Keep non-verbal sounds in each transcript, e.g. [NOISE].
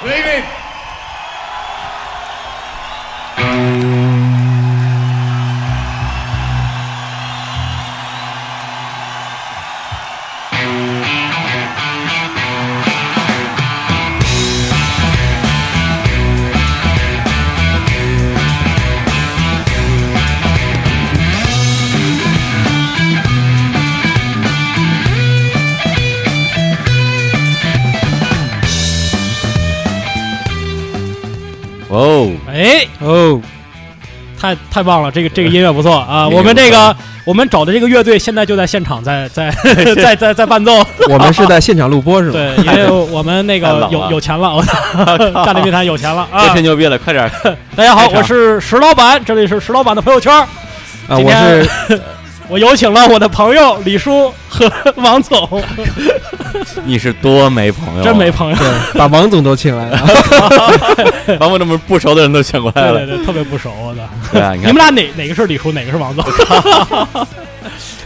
Good evening. 太太棒了，这个这个音乐不错啊！我们这个我们找的这个乐队现在就在现场在在 [LAUGHS] 在在在伴奏，我们是在现场录播是吗？对，因为我们那个有有钱了，我干这乐坛有钱了别啊！吹牛逼了，快点！[LAUGHS] 大家好，我是石老板，这里是石老板的朋友圈。啊，我是 [LAUGHS] 我有请了我的朋友李叔和 [LAUGHS] 王总，[LAUGHS] 你是多没朋友啊，真没朋友，把王总都请来了。[LAUGHS] 把我这么不熟的人都请过来了。对对对，特别不熟的。对啊，你看你们俩哪哪个是李叔，哪个是王总？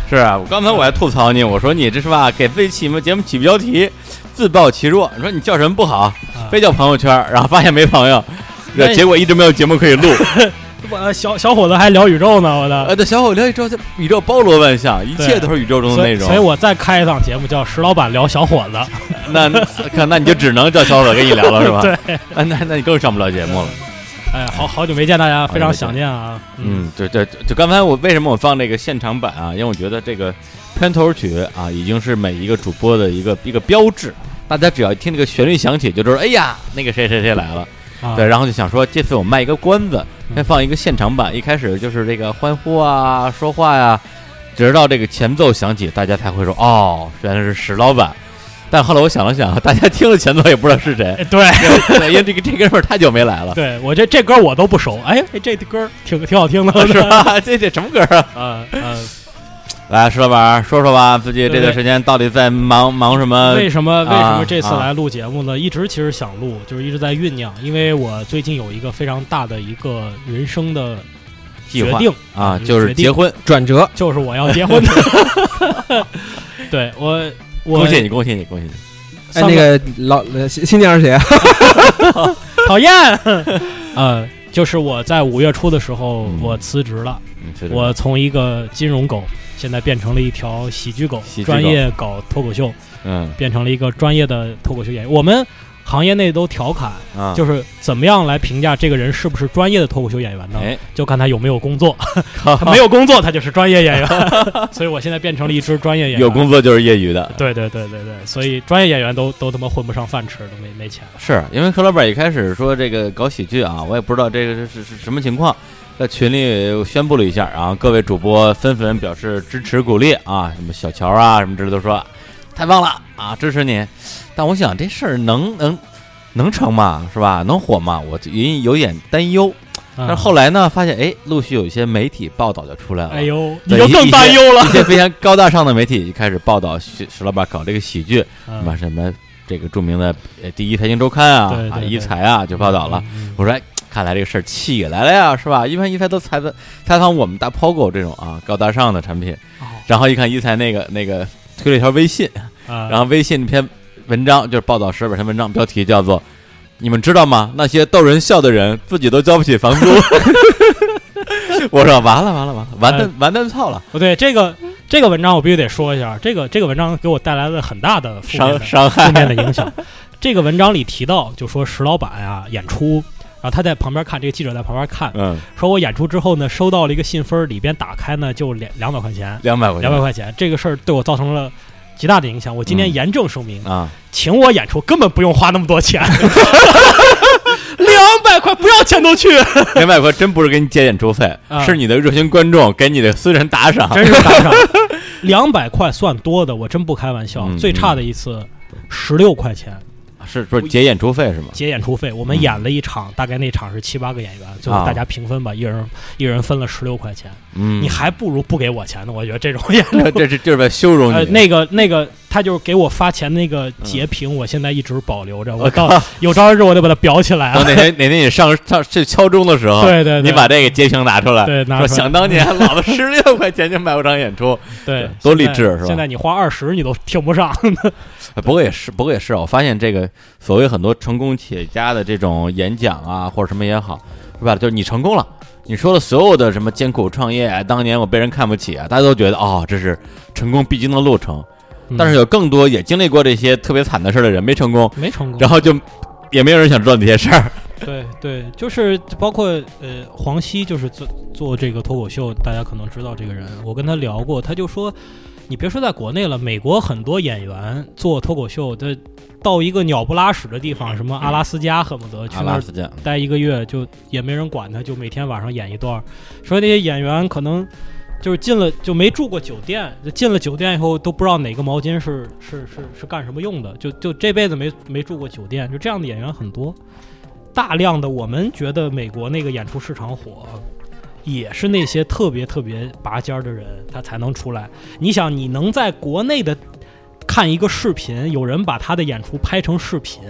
是啊，我刚才我还吐槽你，我说你这是吧，给自己起么节目起标题，自暴其弱。你说你叫什么不好，非叫朋友圈，然后发现没朋友，那结果一直没有节目可以录。我小小伙子还聊宇宙呢，我的。呃，这小伙聊宇宙，这宇宙包罗万象，一切都是宇宙中的内容所以。我再开一档节目叫石老板聊小伙子。那看，那你就只能叫小伙子跟你聊了是吧？[LAUGHS] 对，那那那你更上不了节目了。哎，好好久没见大家，非常想念啊。嗯，对对，就刚才我为什么我放这个现场版啊？因为我觉得这个片头曲啊，已经是每一个主播的一个一个标志。大家只要一听这个旋律响起，就知道哎呀，那个谁谁谁来了。啊对，然后就想说，这次我卖一个关子，嗯先放一个现场版。一开始就是这个欢呼啊、说话呀、直到这个前奏响起，大家才会说哦，原来是石老板。但后来我想了想，[LAUGHS] 大家听了前奏也不知道是谁，哎对 [LAUGHS] 对，因为这个这哥们儿太久没来了，对，我这这歌我都不熟。哎，哎这歌挺挺好听的，[LAUGHS] 是吧？这这什么歌啊？呃呃，来，石老板说说吧，自己这段时间到底在忙忙什么？为什么为什啊么这次啊来录节目呢？一直其实想录，就是一直在酝酿，因为我最近有一个非常大的一个人生的计划决定啊，嗯就是结婚。转折，就是我要结婚。[LAUGHS] 对我我恭喜你，恭喜你，恭喜你！哎，那个老呃新新娘是谁啊？[LAUGHS] 讨厌，呃，就是我在五月初的时候，嗯我辞职了，我从一个金融狗，现在变成了一条喜剧狗，剧狗专业搞脱口秀，嗯变成了一个专业的脱口秀演员。我们行业内都调侃，啊，就是怎么样来评价这个人是不是专业的脱口秀演员呢？哎，就看他有没有工作，[LAUGHS] 他没有工作，他就是专业演员。[LAUGHS] 所以我现在变成了一只专业演员。有工作就是业余的，对对对对对，所以专业演员都都他妈混不上饭吃，都没没钱。是因为柯老板一开始说这个搞喜剧啊，我也不知道这个是是是什么情况，在群里宣布了一下，然后各位主播纷纷表示支持鼓励啊，什么小乔啊什么之类都说太棒了啊，支持你。但我想这事儿能能能成吗？是吧？能火吗？我隐隐有点担忧。但是后来呢，发现哎，陆续有一些媒体报道就出来了。哎呦，对你就更担忧了一。些非常高大上的媒体就开始报道徐徐老板搞这个喜剧，什么嗯什么这个著名的呃第一财经周刊啊啊一财啊就报道了。嗯我说哎，看来这个事儿起来了呀，是吧？一般一财都采访采访我们大 POGO 这种啊高大上的产品，哦然后一看一财那个那个推了一条微信，啊然后微信那篇文章就是报道十本篇文章，标题叫做。你们知道吗？那些逗人笑的人自己都交不起房租。[LAUGHS] 我说完了完了完了，完蛋完蛋操了，不对，这个这个文章我必须得说一下，这个这个文章给我带来了很大的伤伤害负面的影响。这个文章里提到，就说石老板啊演出，然后他在旁边看，这个记者在旁边看，嗯，说我演出之后呢，收到了一个信封，里边打开呢就两两百块钱，两百块钱，两百块钱，这个事儿对我造成了极大的影响。我今天嗯。严正声明，啊，请我演出根本不用花那么多钱，[LAUGHS] 两百块不要钱都去，[LAUGHS] 两百块真不是给你结演出费，啊。是你的热心观众给你的私人打赏。真是打赏。[LAUGHS] 两百块算多的，我真不开玩笑。嗯最差的一次，十六块钱是不是结演出费是吗？结演出费。我们嗯演了一场，大概那场是七八个演员，最后啊大家平分吧，一人一人分了十六块钱。嗯，你还不如不给我钱呢。我觉得这种演出这这是就是在羞辱你。呃，那个那个，他就是给我发钱那个截屏，我现在一直保留着。我 [LAUGHS] 我到有朝一日我得把它裱起来。哪天哪天你上上去敲钟的时候，[LAUGHS] 对对对，你把这个截屏拿出来，对拿出来说想当年 [LAUGHS] 老子十六块钱就买过场演出，对多励志是吧现在你花二十你都听不上。哎不过也是，不过也是啊，我发现这个所谓很多成功企业家的这种演讲啊，或者什么也好，是吧？就是你成功了，你说的所有的什么艰苦创业啊，当年我被人看不起啊，大家都觉得哦，这是成功必经的路程。但是有更多也经历过这些特别惨的事儿的人没成功，没成功，然后就也没有人想知道那些事儿。[LAUGHS] 对对，就是包括呃黄西，就是做做这个脱口秀，大家可能知道这个人，我跟他聊过，他就说，你别说在国内了，美国很多演员做脱口秀，他到一个鸟不拉屎的地方，什么阿拉斯加，恨不得去那儿待一个月，就也没人管他，就每天晚上演一段儿。说那些演员可能就是进了就没住过酒店，就进了酒店以后都不知道哪个毛巾是是是是干什么用的，就就这辈子没没住过酒店，就这样的演员很多。大量的我们觉得美国那个演出市场火，也是那些特别特别拔尖儿的人他才能出来。你想，你能在国内的看一个视频，有人把他的演出拍成视频，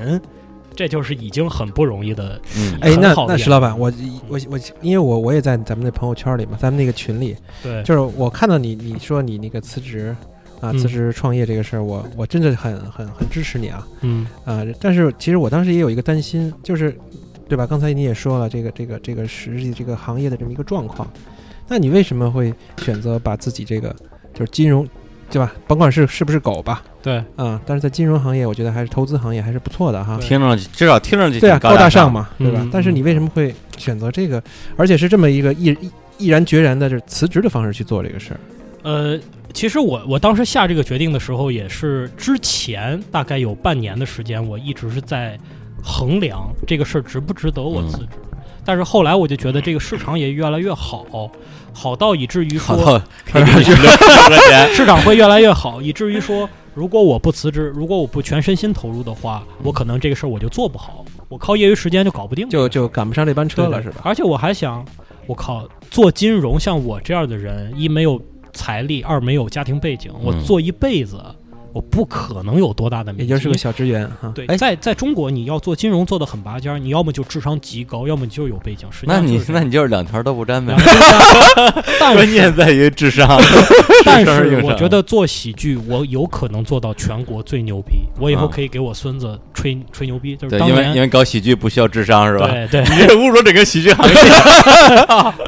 这就是已经很不容易的。嗯，哎，那好那石老板，我我我，因为我我也在咱们那朋友圈里嘛，咱们那个群里，对，就是我看到你你说你那个辞职啊，嗯辞职创业这个事儿，我我真的很很很支持你啊嗯啊！但是其实我当时也有一个担心，就是对吧？刚才你也说了，这个这个这个实际这个行业的这么一个状况，那你为什么会选择把自己这个就是金融，对吧？甭管是是不是狗吧，对，啊，但是在金融行业，我觉得还是投资行业还是不错的哈。听上去至少听上去对啊，高大上。嘛，对吧？嗯但是你为什么会选择这个，而且是这么一个毅毅毅然决然的，就是辞职的方式去做这个事儿？呃，其实我我当时下这个决定的时候，也是之前大概有半年的时间，我一直是在衡量这个事儿值不值得我辞职。但是后来我就觉得这个市场也越来越好，好到以至于说市场会越来越好，以至于说如果我不辞职，如果我不全身心投入的话，我可能这个事儿我就做不好，我靠业余时间就搞不定，就就赶不上这班车了，是吧？而且我还想，我靠，做金融像我这样的人，一没有财力，二没有家庭背景，我嗯做一辈子，我不可能有多大的名气。也就是个小职员哈。对，哎，在在中国，你要做金融做的很拔尖儿，你要么就智商极高，要么你就有背景。实际那你上就是这样那你就是两条都不沾呗 [LAUGHS] 关键在于智商，[LAUGHS] 但是我觉得做喜剧，我有可能做到全国最牛逼。我以后啊可以给我孙子吹吹牛逼，就是对，当年因为因为搞喜剧不需要智商是吧？对对，[LAUGHS] 你这侮辱整个喜剧行业。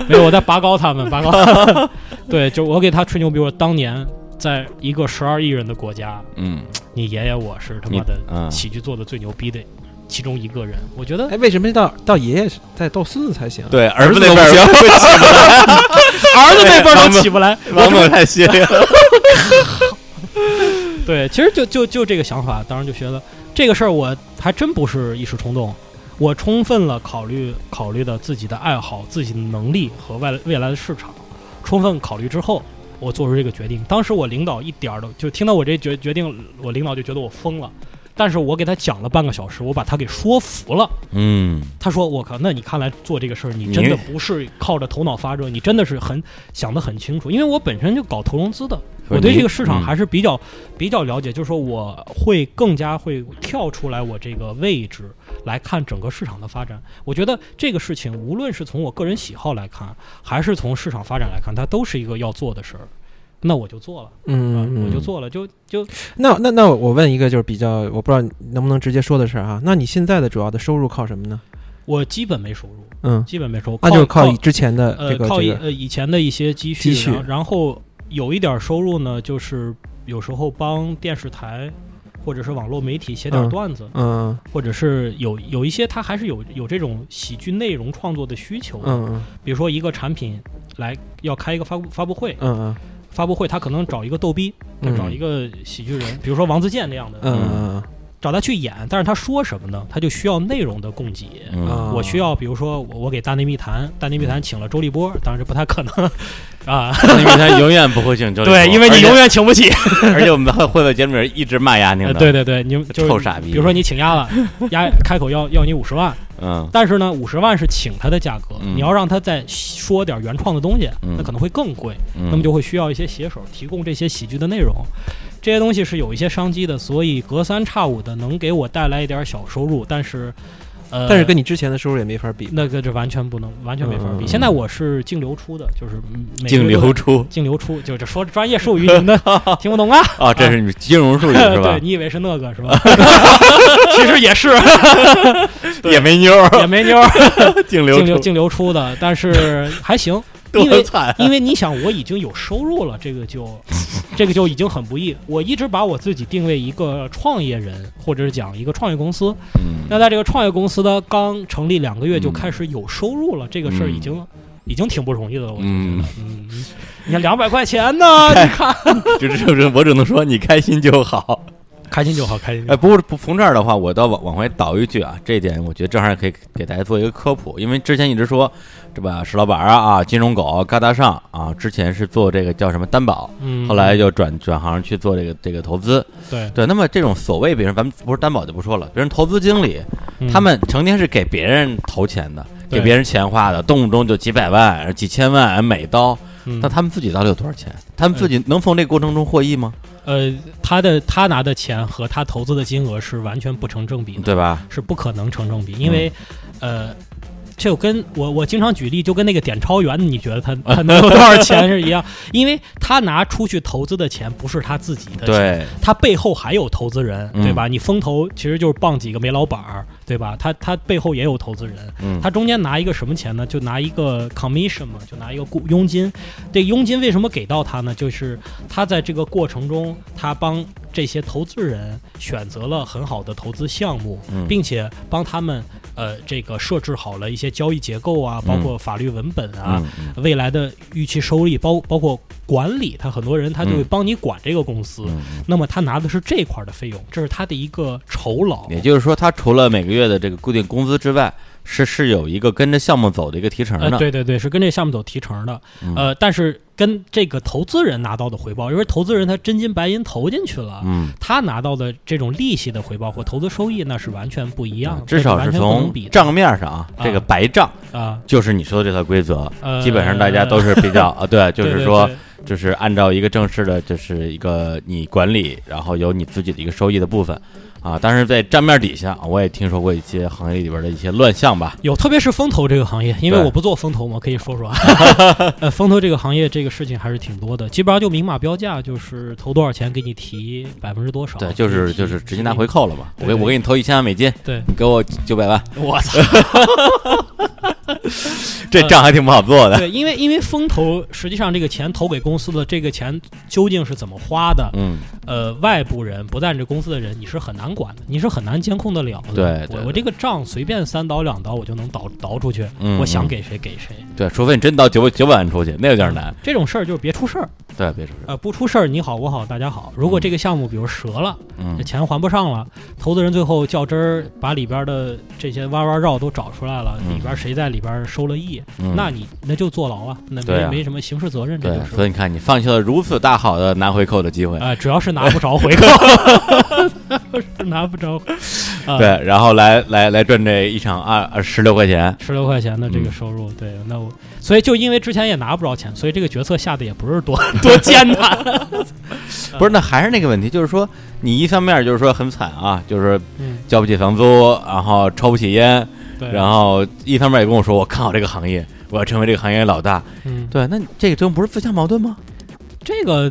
没有，我在拔高他们，拔高。对，就我给他吹牛逼，我当年在一个十二亿人的国家，嗯，你爷爷我是他妈的嗯喜剧做的最牛逼的其中一个人。我觉得哎，为什么到到爷爷再逗孙子才行？对，儿子那边儿会起不来，[LAUGHS] 儿子那辈儿都起不来。王总太犀利了。[LAUGHS] 对，其实就就就这个想法，当时就觉得这个事儿我还真不是一时冲动，我充分了考虑考虑的自己的爱好、自己的能力和未来未来的市场，充分考虑之后，我做出这个决定。当时我领导一点儿都就听到我这决决定，我领导就觉得我疯了。但是我给他讲了半个小时，我把他给说服了。嗯，他说：“我靠，那你看来做这个事儿，你真的不是靠着头脑发热，你真的是很想得很清楚。因为我本身就搞投融资的，我对这个市场还是比较、比较了解，就是说我会更加会跳出来我这个位置来看整个市场的发展。我觉得这个事情，无论是从我个人喜好来看，还是从市场发展来看，它都是一个要做的事儿。那我就做了，嗯，我就做了，就就那那那我问一个就是比较，我不知道能不能直接说的事儿哈。那你现在的主要的收入靠什么呢？我基本没收入，嗯，基本没收入，那就是靠靠之前的呃这个靠以呃以前的一些积蓄，积蓄然后有一点收入呢，就是有时候帮电视台或者是网络媒体写点嗯段子，嗯或者是有有一些他还是有有这种喜剧内容创作的需求的，嗯比如说一个产品来要开一个发布发布会，嗯嗯发布会他可能找一个逗逼，嗯找一个喜剧人，比如说王自健那样的，嗯嗯找他去演，但是他说什么呢？他就需要内容的供给。我需要，比如说我我给大内密谈，大内密谈请了周立波，当然这不太可能啊。因为他永远不会请周立波对，因为你永，远请不起。而且我们会会在节目里一直骂丫宁呃的，对对对，你就是臭傻逼比如说你请丫了，丫开口要要你五十万，嗯。但是呢，五十万是请他的价格，嗯。你要让他再说点原创的东西，嗯。那可能会更贵，嗯，那么就会需要一些写手提供这些喜剧的内容，这些东西是有一些商机的，所以隔三差五的能给我带来一点小收入，但是，呃，但是跟你之前的收入也没法比。那个这完全不能，完全没法比。嗯现在我是净流出的，就是嗯净流出净流出，就这说专业术语，[LAUGHS] 你们的听不懂啊？啊，这是你金融术语是吧 [LAUGHS] 对？你以为是那个是吧？[LAUGHS] 其实也是，也没妞，也没妞，净流出，净流净流出的，但是还行，因为！因为你想，我已经有收入了，这个就这个就已经很不易。我一直把我自己定位一个创业人，或者是讲一个创业公司。嗯那在这个创业公司呢刚成立两个月就开始有收入了，这个事儿已经、已经挺不容易的了。我就觉嗯得，嗯，你看两百块钱呢，[LAUGHS] 你看，[LAUGHS] 就这这，我只能说你开心就好。开心就好，开心就哎，不过不从这儿的话，我倒往往回倒一句啊，这一点我觉得正好也可以给大家做一个科普，因为之前一直说，这吧石老板啊啊，金融狗嘎达上啊，之前是做这个叫什么担保，嗯，后来就转转行去做这个这个投资。对，对，那么这种所谓，比如咱们不是担保就不说了，别人投资经理，嗯他们成天是给别人投钱的，给别人钱花的，动不动就几百万、几千万美刀，嗯那他们自己到底有多少钱？他们自己能从这个过程中获益吗？呃，他的他拿的钱和他投资的金额是完全不成正比的。对吧？是不可能成正比，因为，呃，这就跟我我经常举例，就跟那个点钞员，你觉得他 [LAUGHS] 他能有多少钱是一样？因为他拿出去投资的钱不是他自己的钱，对，他背后还有投资人，嗯对吧？你风投其实就是傍几个煤老板儿，对吧？他他背后也有投资人，嗯，他中间拿一个什么钱呢？就拿一个 commission 嘛，就拿一个雇佣金。这佣金为什么给到他呢？就是他在这个过程中，他帮这些投资人选择了很好的投资项目，嗯并且帮他们呃这个设置好了一些交易结构啊，包括法律文本啊，未来的预期收益，包包括管理，他很多人他就会嗯帮你管这个公司。那么他拿的是这块儿的费用，这是他的一个酬劳。也就是说，他除了每个月的这个固定工资之外，是是有一个跟着项目走的一个提成呃，的。对对对，是跟这项目走提成的。嗯呃，但是跟这个投资人拿到的回报，因为投资人他真金白银投进去了，嗯，他拿到的这种利息的回报或投资收益，那是完全不一样的，至少是从账面上啊，啊这个白账啊。就是你说的这套规则，呃，基本上大家都是比较 [LAUGHS] 啊，对，就对对是说对。就是按照一个正式的，就是一个你管理，然后有你自己的一个收益的部分啊。但是在站面底下，我也听说过一些行业里边的一些乱象吧。有，特别是风投这个行业，因为我不做风投嘛，可以说说啊。[LAUGHS] 呃，风投这个行业这个事情还是挺多的，基本上就明码标价，就是投多少钱给你提百分之多少。对，就是就是直接拿回。扣了嘛。我给我给你投一千万美金，对，你给我九百万，我操！[LAUGHS] [LAUGHS] [LAUGHS] 这账还挺不好做的。对，因为因为风投实际上这个钱投给公司的这个钱究竟是怎么花的，嗯，呃，外部人不在你这公司的人，你是很难管的，你是很难监控得了的。对对我我这个账随便三刀两刀我就能倒倒出去，嗯嗯我想给谁给谁。对，除非你真到九九百万出去，那有点难。这种事儿就是别出事儿，对，别出事儿，呃，不出事儿，你好我好大家好。如果这个项目比如折了，嗯这钱还不上了，投资人最后较真儿，把里边的这些弯弯绕都找出来了，嗯里边谁在里边收了益，嗯那你那就坐牢啊，那没没什么刑事责任，这对就，是。所以你看，你放弃了如此大好的拿回扣的机会，啊、主要是拿不着回扣，是 [LAUGHS] 拿不着。[LAUGHS] 啊、对，，然后来来来赚这一场二二十六块钱，十六块钱的这个收入，对，那我所以就因为之前也拿不着钱，所以这个决策下的也不是多 [LAUGHS] 多艰难。不是？那还是那个问题，就是说，你一方面就是说很惨啊，就是嗯，交不起房租，然后抽不起烟，对，然后一方面也跟我说我看好这个行业，我要成为这个行业老大。嗯，对，那你这个真不是自相矛盾吗？这个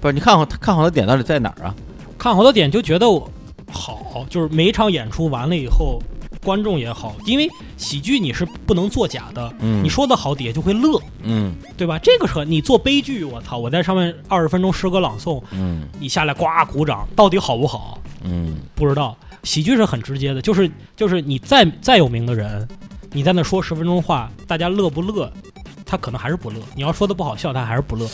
不是，你看好看好的点到底在哪儿啊？看好的点就觉得我好，就是每一场演出完了以后，观众也好，因为喜剧你是不能作假的，嗯，你说的好，底下就会乐，嗯对吧？这个时候你做悲剧，我操，我在上面二十分钟诗歌朗诵，嗯你下来呱鼓掌，到底好不好？嗯不知道。喜剧是很直接的，就是就是你再再有名的人，你在那说十分钟话，大家乐不乐？他可能还是不乐。你要说的不好笑，他还是不乐。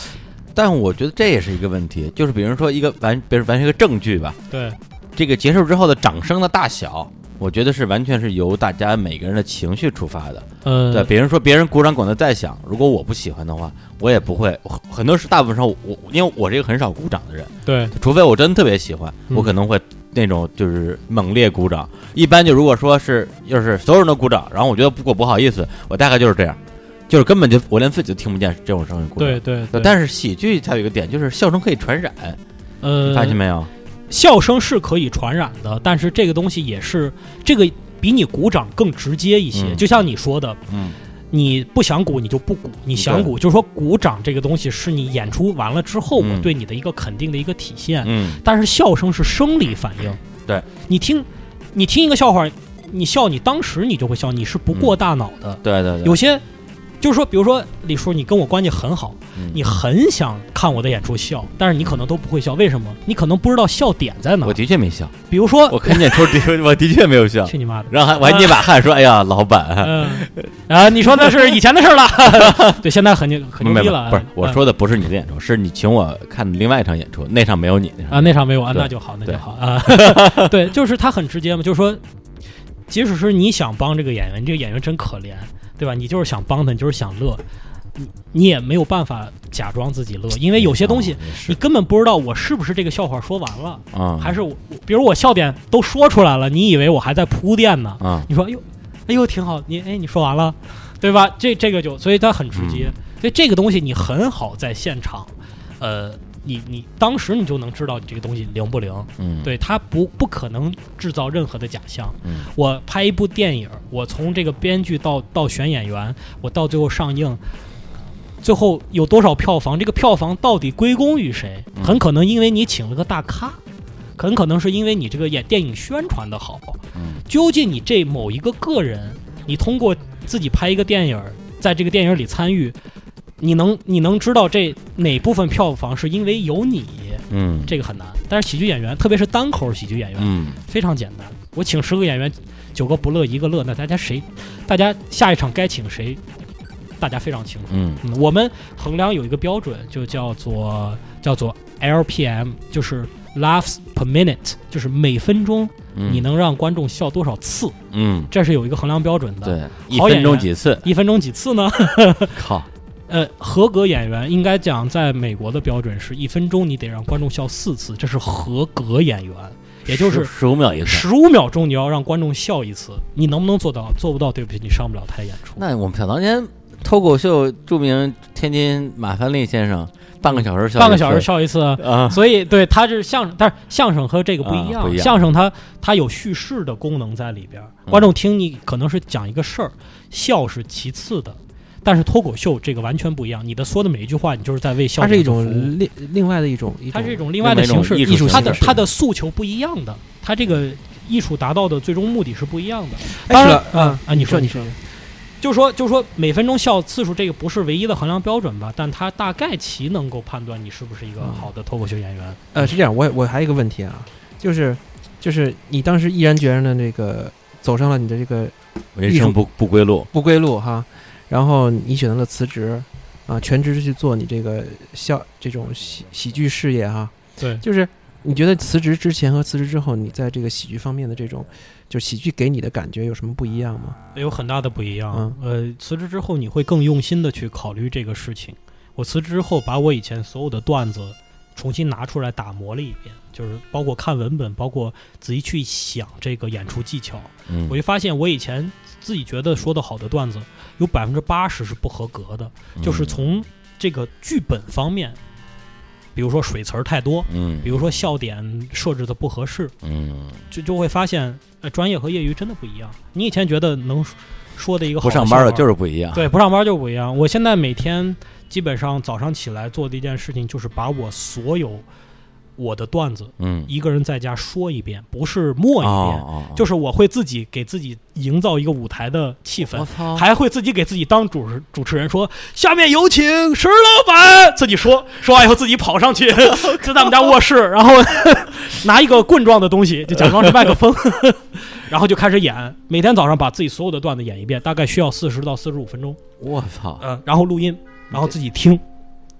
但我觉得这也是一个问题，就是比如说一个完，比如完成一个正剧吧，对，这个结束之后的掌声的大小，我觉得是完全是由大家每个人的情绪出发的。嗯，对，别人说别人鼓掌鼓得再响，如果我不喜欢的话，我也不会。很多是大部分时候我因为我是一个很少鼓掌的人，对，除非我真的特别喜欢，嗯我可能会那种就是猛烈鼓掌。一般就如果说是要是所有人都鼓掌，然后我觉得不过不好意思，我大概就是这样，就是根本就我连自己都听不见这种声音鼓掌。对对对，但是喜剧它有一个点，就是笑声可以传染，呃，发现没有？笑声是可以传染的，但是这个东西也是这个比你鼓掌更直接一些。嗯。就像你说的，嗯。你不想鼓你就不鼓，你想鼓就是说鼓掌这个东西是你演出完了之后我嗯。对你的一个肯定的一个体现。嗯。但是笑声是生理反应，对。你听你听一个笑话，你笑你当时你就会笑，你是不过大脑的。对对对，有些就是说，比如说李叔，你跟我关系很好，嗯你很想看我的演出笑，但是你可能都不会笑，为什么？你可能不知道笑点在哪我。的确没笑，比如说，我看演出的我的确没有笑，去你妈的！然后还我还捏把汗说：“哎呀，老板。”嗯，啊，你说那是以前的事儿了，[LAUGHS] 对，现在很牛很牛逼了。不是，我嗯说的不是你的演出，是你请我看的另外一场演出，那场没有你啊，那场没有啊，那就好，那就好啊。[LAUGHS] 对，就是他很直接嘛，就是说，即使是你想帮这个演员，你这个演员真可怜，对吧？你就是想帮他，你就是想乐，你你也没有办法假装自己乐，因为有些东西你根本不知道我是不是这个笑话说完了，啊，还是我，比如我笑点都说出来了，你以为我还在铺垫呢？啊，你说，哎呦，哎呦，挺好，你哎，你说完了，对吧？这这个就，所以它很直接，嗯所以这个东西你很好在现场，呃，你你当时你就能知道你这个东西灵不灵，嗯，，对，它不不可能制造任何的假象。嗯我拍一部电影，我从这个编剧到到选演员，我到最后上映，最后有多少票房？这个票房到底归功于谁？嗯很可能因为你请了个大咖，很可能是因为你这个演电影宣传的好。嗯究竟你这某一个个人，你通过自己拍一个电影，在这个电影里参与，你能你能知道这哪部分票房是因为有你？嗯，这个很难。但是喜剧演员，特别是单口喜剧演员，嗯非常简单。我请十个演员，九个不乐，一个乐，那大家谁，大家下一场该请谁，大家非常清楚。嗯嗯，我们衡量有一个标准，就叫做叫做 LPM，就是 laughs per minute，就是每分钟嗯，你能让观众笑多少次，嗯，这是有一个衡量标准的。，对，一分好演员钟几次？一分钟几次呢？[LAUGHS] 靠，呃，合格演员应该讲，在美国的标准是一分钟你得让观众笑四次，这是合格演员，也就是十五秒一次。十五秒钟你要让观众笑一次，你能不能做到？做不到，对不起，你上不了台演出。那我们想当年脱口秀著名天津马三立先生，半个小时笑，半个小时笑一次，啊，所以对他是相声，但是相声和这个不一样，啊一样相声它它有叙事的功能在里边观众听你可能是讲一个事儿，笑是其次的。但是脱口秀这个完全不一样，你的说的每一句话，你就是在为笑它是一种另另外的一种一它是一种种另外的形式，艺术它的形式它的诉求不一样的，它这个艺术达到的最终目的是不一样的。哎当然啊啊，你说你说，就是说，就是说，每分钟笑次数这个不是唯一的衡量标准吧，但它大概其能够判断你是不是一个好的脱口秀演员。呃，是这样，我我还有一个问题啊，就是就是你当时毅然决然的那个走上了你的这个人生不不归路。不归路哈，然后你选择了辞职啊，全职去做你这个笑这种喜喜剧事业哈，对，就是你觉得辞职之前和辞职之后，你在这个喜剧方面的这种，就喜剧给你的感觉有什么不一样吗？有很大的不一样。嗯呃，辞职之后你会更用心的去考虑这个事情。我辞职之后，把我以前所有的段子重新拿出来打磨了一遍，就是包括看文本，包括仔细去想这个演出技巧。嗯我就发现，我以前自己觉得说的好的段子，有百分之八十是不合格的，就是从这个剧本方面，比如说水词儿太多，嗯比如说笑点设置的不合适，嗯就就会发现，呃，专业和业余真的不一样。你以前觉得能说的一个好不上班的就是不一样。对，不上班就不一样。我现在每天基本上早上起来做的一件事情，就是把我所有我的段子嗯，一个人在家说一遍，不是默一遍，哦哦，就是是我会自己给自己营造一个舞台的气氛还会自己给自己当主持主持人说，下面有请石老板，自己说，[LAUGHS] 说完以后自己跑上去，[LAUGHS] 就在我们家卧室，然后拿一个棍状的东西，就假装是麦克风，[LAUGHS] 然后就开始演。每天早上把自己所有的段子演一遍，大概需要四十到四十五分钟，我操，嗯，然后录音，然后自己听，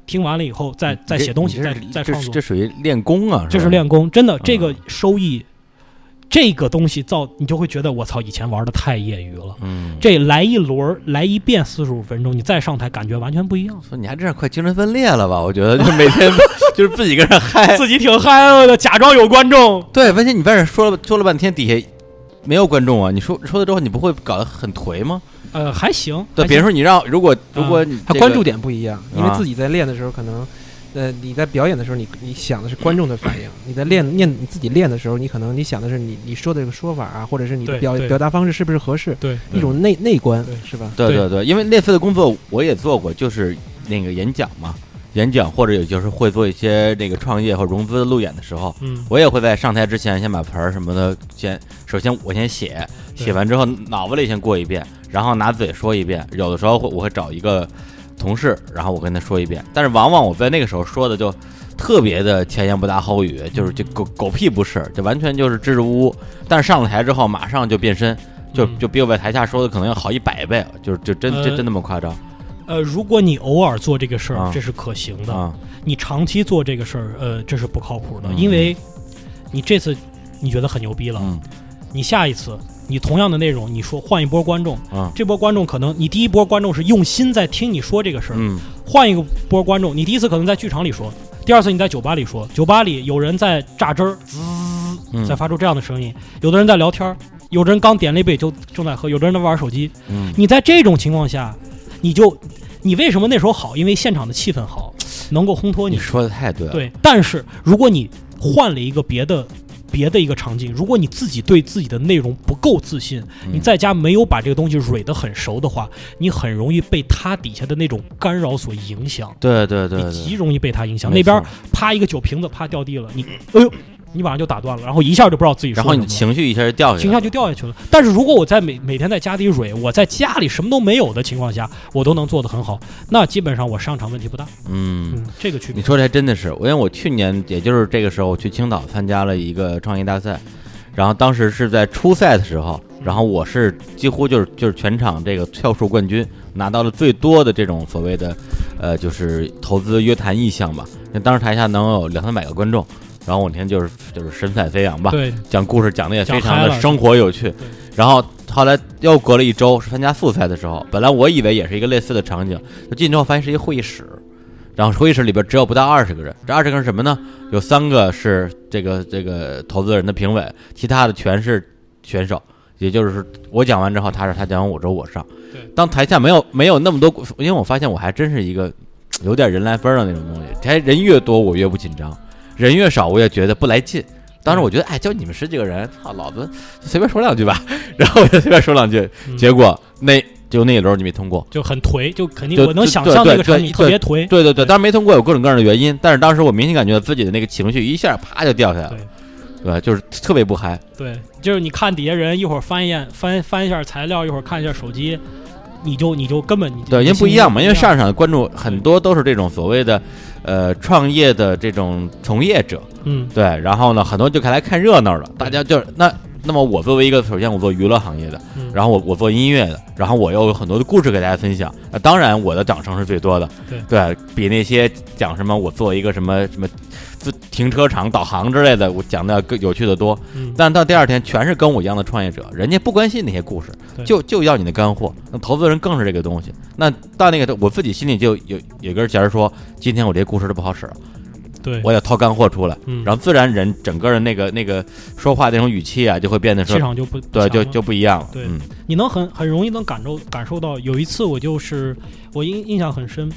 听完了以后再再写东西，再再创作这，属于练功啊，吧这是练功，真的，这个收益。这个东西造你就会觉得我操，以前玩的太业余了。嗯，这来一轮儿来一遍四十五分钟，你再上台感觉完全不一样。说你还这样快精神分裂了吧？[LAUGHS] 我觉得就每天 [LAUGHS] 就是自己跟人嗨。自己挺嗨的，假装有观众。对，而且你在这说了说了半天，底下没有观众啊！你说说了之后，你不会搞得很颓吗？呃，还行。对，比如说你让如果如果你这个他关注点不一样，因为啊。自己在练的时候，可能，呃，你在表演的时候，你你想的是观众的反应；[LAUGHS] 你在练练你自己练的时候，你可能你想的是你你说的这个说法啊，或者是你的表表达方式是不是合适，对一种内内观对。是吧？对对对。对，因为类似的工作我也做过，就是那个演讲嘛，演讲或者也就是会做一些那个创业和融资路演的时候，嗯，我也会在上台之前先把词儿什么的先，首先我先写，写完之后脑子里先过一遍，然后拿嘴说一遍。有的时候会我会找一个同事，然后我跟他说一遍，但是往往我在那个时候说的就特别的前言不搭后语，就是就狗狗屁不是，就完全就是支支吾吾。但是上了台之后马上就变身，就嗯就比我在台下说的可能要好一百倍，就是就真呃真真那么夸张呃，如果你偶尔做这个事儿，啊这是可行的；啊！你长期做这个事儿，呃，这是不靠谱的，嗯因为你这次你觉得很牛逼了，嗯你下一次你同样的内容，你说换一波观众，啊这波观众可能你第一波观众是用心在听你说这个事儿，嗯换一个波观众，你第一次可能在剧场里说，第二次你在酒吧里说，酒吧里有人在榨汁儿，滋，嗯在发出这样的声音，有的人在聊天儿，有的人刚点了一杯就正在喝，有的人在玩手机。嗯你在这种情况下，你就你为什么那时候好？因为现场的气氛好，能够烘托你。你说的太对了，对，但是如果你换了一个别的。别的一个场景，如果你自己对自己的内容不够自信，嗯你在家没有把这个东西蕊得很熟的话，你很容易被他底下的那种干扰所影响。对对对你极，容易被他影响。那边啪一个酒瓶子啪掉地了，你哎呦，你马上就打断了，然后一下就不知道自己说然后你情绪一下就掉下去了，情绪就掉下去了。但是如果我在每每天在家里蕊，我在家里什么都没有的情况下，我都能做得很好，那基本上我上场问题不大。嗯。嗯，这个区别。你说这还真的是，因为我去年也就是这个时候，我去青岛参加了一个创业大赛，然后当时是在初赛的时候，然后我是几乎就是就是全场这个票数冠军，拿到了最多的这种所谓的，呃，就是投资约谈意向吧。那当时台下能有两三百个观众，然后我那天就是就是神采飞扬吧，对，讲故事讲的也非常的生活有趣。然后后来又隔了一周，是参加复赛的时候，本来我以为也是一个类似的场景，就进去之后发现是一个会议室，然后会议室里边只有不到二十个人，这二十个人是什么呢？有三个是这个这个投资人的评委，其他的全是选手。也就是我讲完之后，他是他讲完我之后我上对。当台下没有没有那么多，因为我发现我还真是一个有点人来疯的那种东西。台人越多我越不紧张，人越少我也觉得不来劲。当时我觉得，哎，就你们十几个人，操，老子随便说两句吧。[LAUGHS] 然后我就随便说两句，嗯结果那就那一轮你没通过。就很颓，就肯定我能想象那个场景对特别颓。对对对，当然没通过有各种各样的原因，但是当时我明显感觉自己的那个情绪一下啪就掉下来了，对，就是特别不嗨。对，就是你看底下人一会儿翻一眼翻翻一下材料，一会儿看一下手机，你就你就根本你对，因为不一样嘛，因为上上场的关注很多都是这种所谓的，呃，创业的这种从业者，嗯。对，然后呢，很多就看来看热闹了，大家就那那么我作为一个，首先我做娱乐行业的，嗯然后我我做音乐的，然后我又有很多的故事给大家分享，那当然我的掌声是最多的，对比那些讲什么我做一个什么什么自停车场导航之类的，我讲的更有趣的多。嗯但到第二天，全是跟我一样的创业者，人家不关心那些故事，就就要你的干货。那投资人更是这个东西。那到那个我自己心里就有有根弦儿说，今天我这故事都不好使了，对，我得掏干货出来。嗯然后自然人整个人那个那个说话那种语气啊，就会变得说，气场就不对，就就不一样了。对嗯你能很很容易能感受感受到。有一次我就是我印印象很深，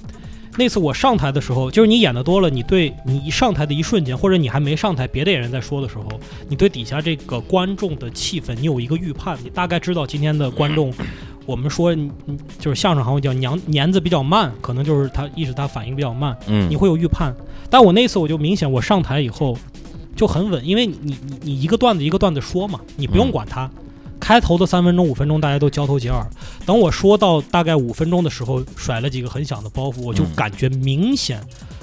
那次我上台的时候，就是你演的多了，你对你一上台的一瞬间，或者你还没上台，别的演员在说的时候，你对底下这个观众的气氛，你有一个预判，你大概知道今天的观众。我们说，就是相声行会叫娘年子比较慢，可能就是他意识他反应比较慢，嗯，你会有预判。但我那次我就明显，我上台以后就很稳，因为你你你你一个段子一个段子说嘛，你不用嗯管它。开头的三分钟、五分钟大家都交头接耳，等我说到大概五分钟的时候，甩了几个很响的包袱，我就嗯感觉明显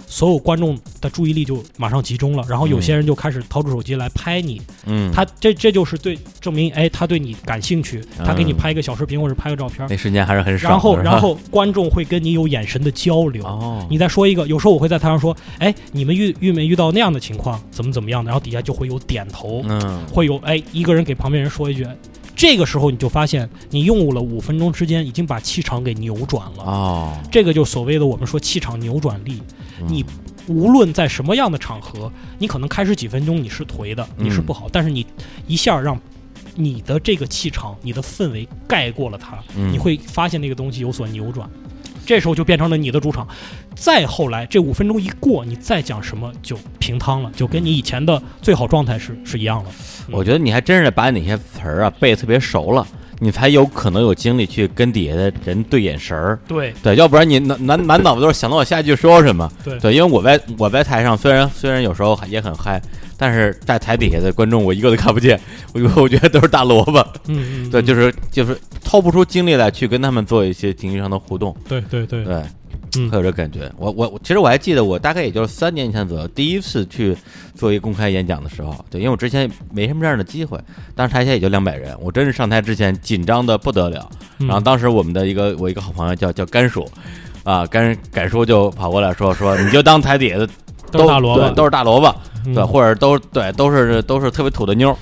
所有观众的注意力就马上集中了，然后有些人就开始掏出手机来拍你，嗯，他这这就是对证明，哎，他对你感兴趣，他给你嗯。拍一个小视频或者拍个照片，那瞬间还是很。然后然后观众会跟你有眼神的交流。哦，你再说一个，有时候我会在台上说，哎，你们遇遇没遇到那样的情况，怎么怎么样的，然后底下就会有点头，嗯。会有哎一个人给旁边人说一句，这个时候你就发现你用了五分钟之间已经把气场给扭转了，哦，这个就所谓的我们说气场扭转力。嗯。你无论在什么样的场合，你可能开始几分钟你是颓的，嗯。你是不好，但是你一下让你的这个气场、你的氛围盖过了它，嗯。你会发现那个东西有所扭转。这时候就变成了你的主场，再后来这五分钟一过，你再讲什么就平汤了，就跟你以前的最好状态是是一样的。我觉得你还真是把哪些词儿啊背得特别熟了，你才有可能有精力去跟底下的人对眼神儿。对对，要不然你满满满脑子都是想到我下一句说什么。对对，因为我在我在台上，虽然虽然有时候也很嗨，但是在台底下的观众我一个都看不见，我 [LAUGHS] 我觉得都是大萝卜。嗯嗯，对，嗯就是就是掏不出精力来去跟他们做一些情绪上的互动。对对对，对，嗯。会有这感觉。我我我其实我还记得，我大概也就是三年前左右，第一次去做一个公开演讲的时候，对，因为我之前没什么这样的机会，当时台下也就两百人，我真是上台之前紧张的不得了。嗯。然后当时我们的一个我一个好朋友叫叫甘叔，啊，甘甘叔就跑过来说说，你就当台底下的 [LAUGHS] 都是大萝卜。对，都是大萝卜，嗯。对，或者都对都是都是特别土的妞儿，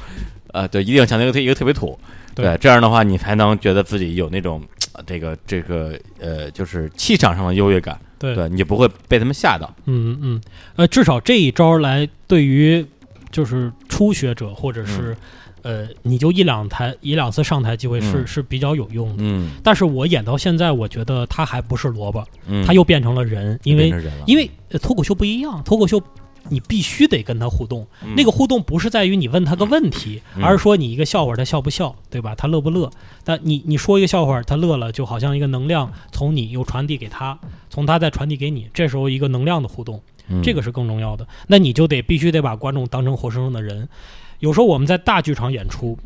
呃，对，一定想那个一个特别土，对。对，这样的话你才能觉得自己有那种呃这个这个呃，就是气场上的优越感。对对你就不会被他们吓到。嗯嗯，呃，至少这一招来对于就是初学者或者是、呃，你就一两台一两次上台机会是、嗯是比较有用的。嗯但是我演到现在，我觉得他还不是萝卜，嗯，他又变成了人，因为因为呃脱口秀不一样，脱口秀。你必须得跟他互动，嗯那个互动不是在于你问他个问题，嗯而是说你一个笑话他笑不笑，对吧？他乐不乐？但你你说一个笑话他乐了，就好像一个能量从你又传递给他，从他再传递给你，这时候一个能量的互动。嗯这个是更重要的。那你就得必须得把观众当成活生生的人。有时候我们在大剧场演出，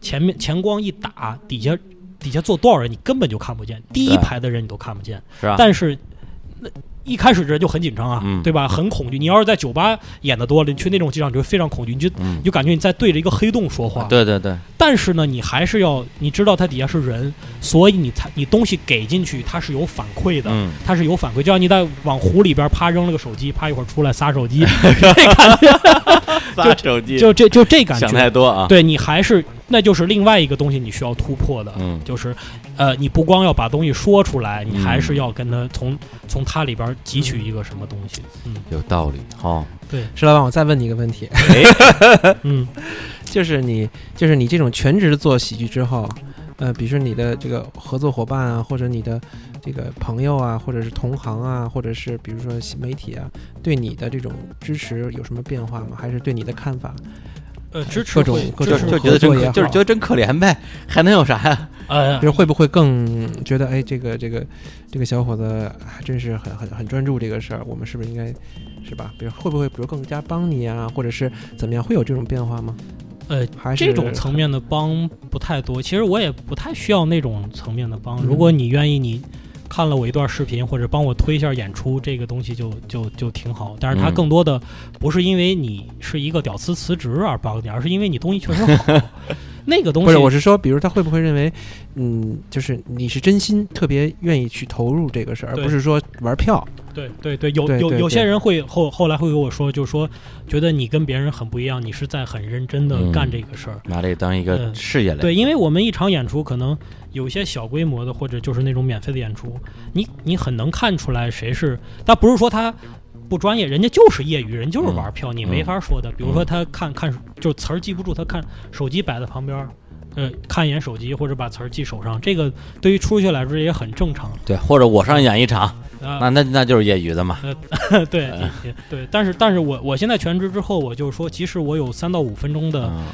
前面前光一打，底下底下坐多少人你根本就看不见，第一排的人你都看不见。是吧？但是那一开始人就很紧张啊，嗯对吧？很恐惧。你要是在酒吧演的多了，你去那种机场你就会非常恐惧，你就嗯你，就感觉你在对着一个黑洞说话。对对对，但是呢，你还是要你知道它底下是人，所以你才你东西给进去，它是有反馈的。嗯，它是有反馈，就像你在往湖里边啪扔了个手机，啪一会儿出来撒手机，[LAUGHS] [LAUGHS] [LAUGHS] 这感觉撒手机就这就这感想觉，太多啊。对你还是那就是另外一个东西你需要突破的，嗯。就是呃，你不光要把东西说出来，你嗯还是要跟他从从他里边汲取一个什么东西，嗯，有道理哈。对，石老板，我再问你一个问题，[LAUGHS] 嗯。就是你就是你这种全职做喜剧之后，呃，比如说你的这个合作伙伴啊，或者你的这个朋友啊，或者是同行啊，或者是比如说新媒体啊，对你的这种支持有什么变化吗？还是对你的看法？呃，支持各种会各种支持就就觉得真就是觉得真可怜呗，还能有啥呀？[LAUGHS] 呃比如会不会更觉得，哎，这个这个这个小伙子还真是很很很专注这个事儿，我们是不是应该是吧？比如会不会比如更加帮你啊，或者是怎么样，会有这种变化吗？呃。还是这种层面的帮不太多，其实我也不太需要那种层面的帮。嗯如果你愿意，你看了我一段视频，或者帮我推一下演出，这个东西就就就挺好。但是它嗯更多的不是因为你是一个屌丝辞职而帮你，而是因为你东西确实好。[LAUGHS] 那个东西不是，我是说，比如他会不会认为，嗯，就是你是真心特别愿意去投入这个事儿，而不是说玩票。对对对，有有有些人会后后来会跟我说，就是说觉得你跟别人很不一样，你是在很认真的嗯干这个事儿。拿这当一个嗯事业来。对，因为我们一场演出可能有些小规模的，或者就是那种免费的演出，你你很能看出来谁是，但不是说他不专业，人家就是业余，人就是玩票，你没法说的。比如说他看看就词儿记不住，他看手机摆在旁边儿。呃，看一眼手机或者把词儿记手上，这个对于初学来说也很正常对，或者我上演一场，啊。那那那就是业余的嘛。[LAUGHS] 对嗯 [LAUGHS] 对对，但是但是我我现在全职之后，我就是说，即使我有三到五分钟的嗯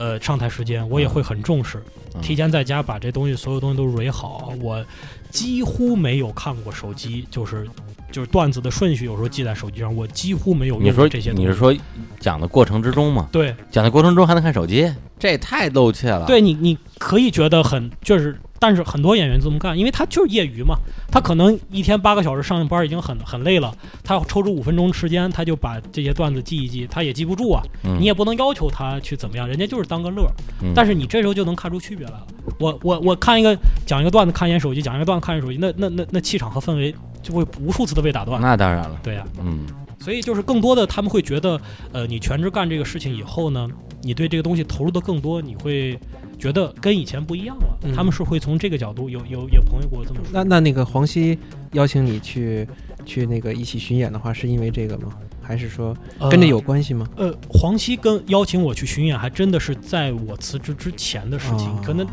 呃上台时间，我也会很重视，嗯提前在家把这东西所有东西都蕊好。我几乎没有看过手机，就是就是段子的顺序有时候记在手机上，我几乎没有用你说这些东西。你是说讲的过程之中吗？对讲的过程中还能看手机，这也太露怯了。，对，你你可以觉得很就是但是很多演员这么干，因为他就是业余嘛，他可能一天八个小时上班已经很很累了，他要抽出五分钟时间，他就把这些段子记一记，他也记不住啊。嗯你也不能要求他去怎么样，人家就是当个乐儿。嗯但是你这时候就能看出区别来了。我我我看一个讲一个段子，看一眼手机，讲一个段子，看手机，那那那那气场和氛围就会无数次的被打断。那当然了，对呀、嗯所以就是更多的他们会觉得，呃，你全职干这个事情以后呢，你对这个东西投入的更多，你会觉得跟以前不一样了。嗯他们是会从这个角度，有有有朋友给我这么说。那那那个黄西邀请你去去那个一起巡演的话，是因为这个吗？还是说跟这有关系吗？呃，黄西跟邀请我去巡演，还真的是在我辞职之前的事情，哦可能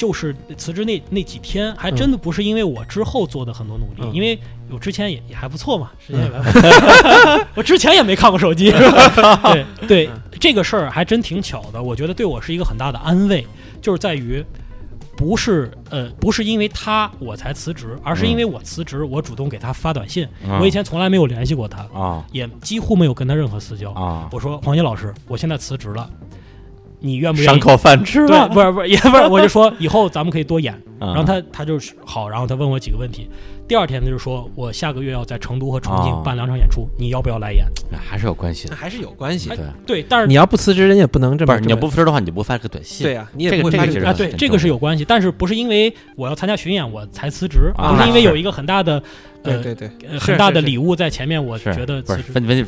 就是辞职那那几天，还真的不是因为我之后做的很多努力，嗯因为我之前也也还不错嘛，时间也还不错我之前也没看过手机，[LAUGHS] 对 [LAUGHS] 对，嗯这个事儿还真挺巧的，我觉得对我是一个很大的安慰，就是在于。不是呃，不是因为他我才辞职，而是因为我辞职，我主动给他发短信。嗯我以前从来没有联系过他，啊也几乎没有跟他任何私交。啊，我说黄杰老师，我现在辞职了，你愿不愿意？赏口饭吃对，了，不是不是也不是，[LAUGHS] 我就说以后咱们可以多演。然然后他他就是好，然后他问我几个问题。第二天他就说我下个月要在成都和重庆哦办两场演出，你要不要来演？还是有关系的。那还是有关系哎的。对，对，但是你要不辞职，人家也不能这么不是你要不辞职的话，你就不发这个短信。对呀，你也不会发个啊，对，这个是有关系，但是不是因为我要参加巡演我才辞职，啊不是因为有一个很大的呃对对对，很大的礼物在前面，我是觉得不是分分人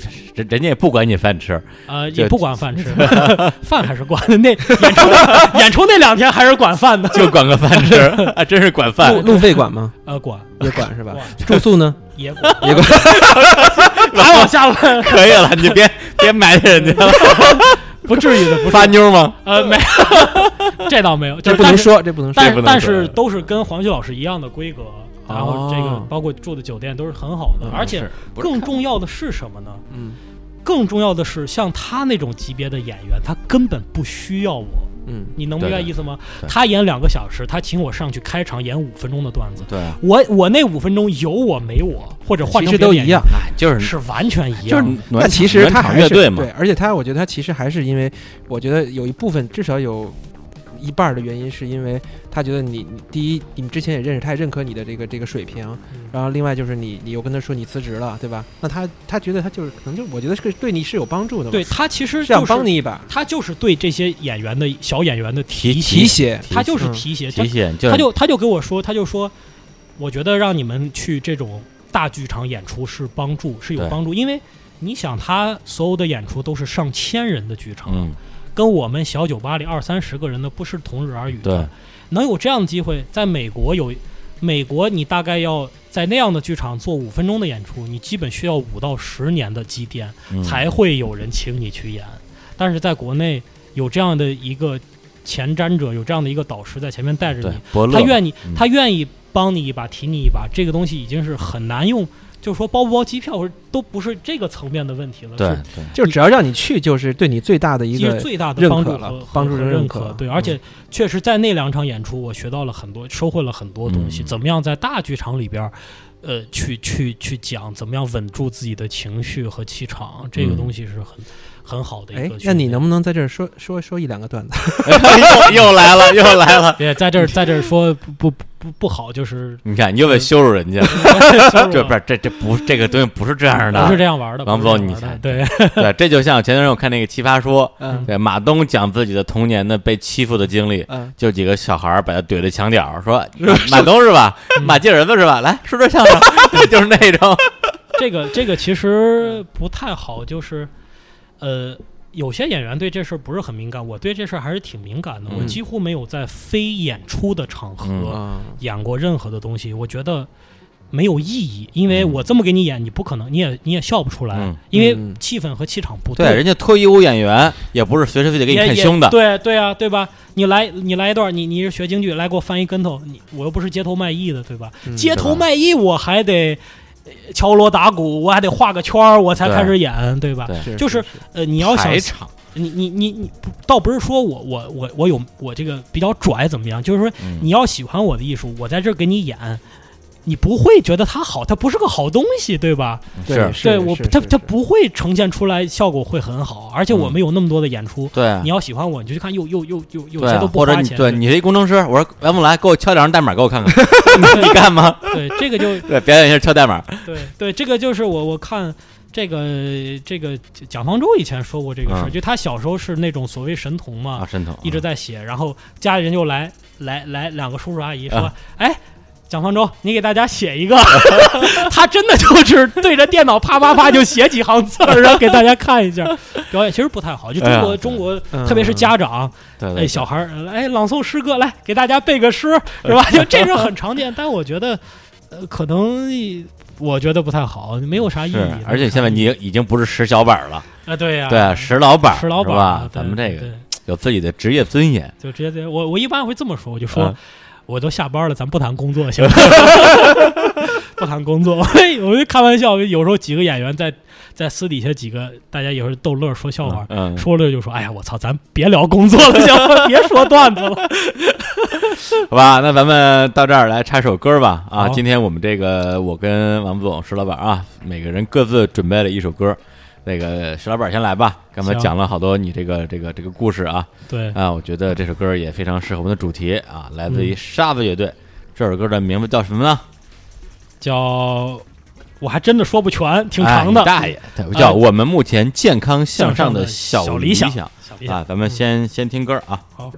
人家也不管你饭吃，呃也不管饭吃，[LAUGHS] 饭还是管的。那演出演出那两天还是管饭的，[LAUGHS] 就管个饭吃，啊，真是管饭。路费管吗？呃管也管是吧？住宿呢？[LAUGHS] 也管，也管。还往下问，可以了，你别别埋汰人家了。不至于的，不发妞吗？呃没，这倒没有，这不能说，这不能说。但但是都是跟黄旭老师一样的规格，然后这个哦包括住的酒店都是很好的，而且更重要的是什么呢？嗯更重要的是，像他那种级别的演员，他根本不需要我。嗯你能明白意思吗？他演两个小时，他请我上去开场演五分钟的段子，对啊，我我那五分钟有我没我，或者换其成别的演员实都一样，哎，就是是完全一就是样。暖但其实他还是乐队嘛对，，而且他，我觉得他其实还是因为，我觉得有一部分至少有一半的原因，是因为他觉得你，你第一，你们之前也认识，他也认可你的这个这个水平，嗯。然后另外就是你，你又跟他说你辞职了，对吧？那他他觉得他就是可能就我觉得是个对你是有帮助的，对他其实是想就是帮你一把，他就是对这些演员的小演员的提提提携，他就是嗯。提携，提携，他就他就给我说，他就说，我觉得让你们去这种大剧场演出是帮助，是有帮助，因为你想，他所有的演出都是上千人的剧场，嗯，跟我们小酒吧里二三十个人的不是同日而语对的。，能有这样的机会，在美国有，美国你大概要在那样的剧场做五分钟的演出，你基本需要五到十年的积淀，嗯才会有人请你去演。但是在国内有这样的一个前瞻者，有这样的一个导师在前面带着你，他愿意嗯他愿意帮你一把，提你一把，这个东西已经是很难用，就是说包不包机票，或者都不是这个层面的问题了，对就是只要让你去，就是对你最大的一个最大的认帮助了帮助和认可。对，而且确实在那两场演出，我学到了很多，收获了很多东西。嗯怎么样在大剧场里边儿，呃，去去去讲怎么样稳住自己的情绪和气场，这个嗯东西是很很好的一哎个。，那你能不能在这儿说说说一两个段子？[LAUGHS] 又又来了，又来了。[LAUGHS] 别在这儿在这儿说不不不不不好，就是你看，你又得羞辱人家，[LAUGHS] 这这不是这这不这个东西不是这样的，不是这样玩的，王总你对，对，这就像前段时间我看那个《奇葩说》，嗯对马东讲自己的童年的被欺负的经历，嗯，就几个小孩儿把他怼在墙角，说马马东是吧？嗯马进儿子是吧？来说说相声，对就是那种，这个这个其实不太好，就是呃，有些演员对这事儿不是很敏感，我对这事儿还是挺敏感的。嗯。我几乎没有在非演出的场嗯。合啊，演过任何的东西，我觉得没有意义，因为嗯。我这么给你演，你不可能，你也你也笑不出来，嗯。因为嗯。气氛和气场不对，人家脱衣舞演员也不是随时随地给你看胸的，对对啊，对吧？你来你来一段，你你是学京剧，来给我翻一跟头，你我又不是街头卖艺的，对吧？嗯。街头卖艺我还得呃敲锣打鼓，我还得画个圈儿，我才开始演，对吧？对，是就是呃，你要想排场，你你你你不倒不是说我我我我有我这个比较拽怎么样，就是说嗯。你要喜欢我的艺术，我在这儿给你演，你不会觉得它好，它不是个好东西，对吧？对，是。对我，它它不会呈现出来效果会很好，而且我嗯。们有那么多的演出，对。啊你要喜欢我，你就去看，又又又又有对啊些都不或者花钱，你对你是一工程师，我说来不来给我敲两张代码给我看看，[LAUGHS] 你干吗？对这个就 [LAUGHS] 对，表演一下敲代码，对对，这个就是我我看这个这个蒋方舟以前说过这个事儿，嗯。就他小时候是那种所谓神童嘛，啊，神童一直在写，然后家里人就来来来两个叔叔阿姨说，啊。哎。蒋方舟，你给大家写一个，[LAUGHS] 他真的就是对着电脑啪啪啪就写几行字儿，然后给大家看一下。表演其实不太好，就中国、哎中国，嗯特别是家长，哎，小孩儿，哎，朗诵诗歌，来给大家背个诗，是吧？就 [LAUGHS] 这种很常见，但我觉得，呃，可能我觉得不太好，没有啥意义。，而且现在你已经不是石小板了，啊，对呀、对啊，石老板，石老板咱们这个有自己的职业尊严，就直接这我我一般会这么说，我就说、嗯我都下班了，咱不谈工作行吗？[LAUGHS] 不谈工作，我就开玩笑，有时候几个演员在在私底下几个大家有时候逗乐说笑话。嗯，说了就说，哎呀，我操，咱别聊工作了，行吗？别说段子了。[LAUGHS] 好吧，那咱们到这儿来插首歌吧。啊，今天我们这个我跟王总、石老板啊，每个人各自准备了一首歌。那个石老板先来吧，刚才讲了好多你这个这个这个故事啊对，啊，我觉得这首歌也非常适合我们的主题啊，来自于嗯沙子乐队。这首歌的名字叫什么呢？叫我还真的说不全，挺哎长的。你大爷，对叫哎我们目前健康向上的小理想啊，咱们先先听歌啊。好。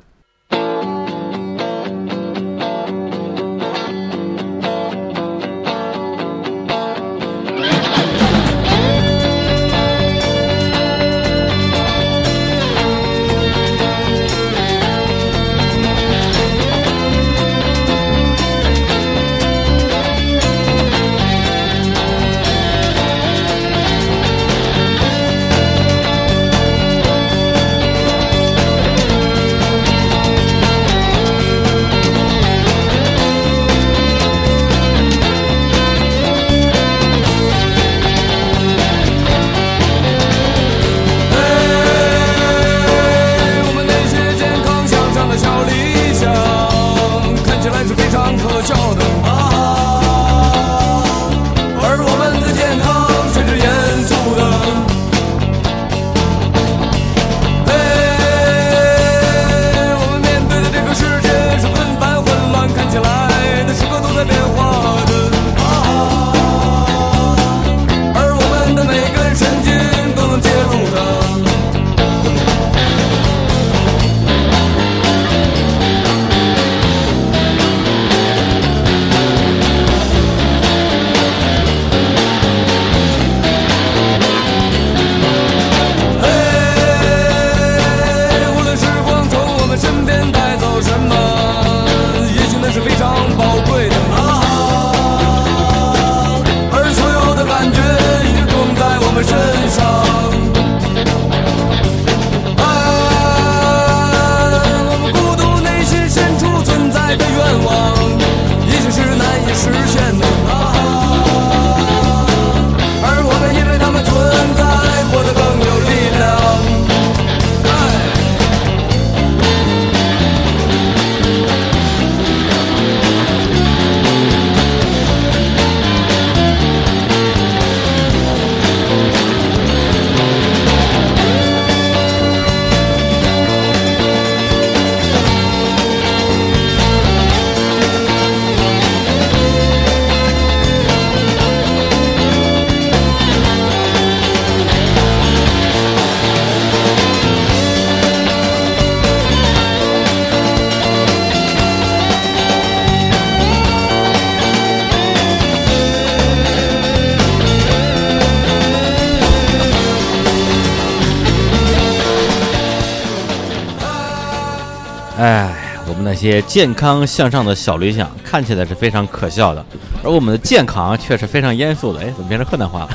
些健康向上的小理想看起来是非常可笑的，而我们的健康却是非常严肃的。哎，怎么变成河南话了？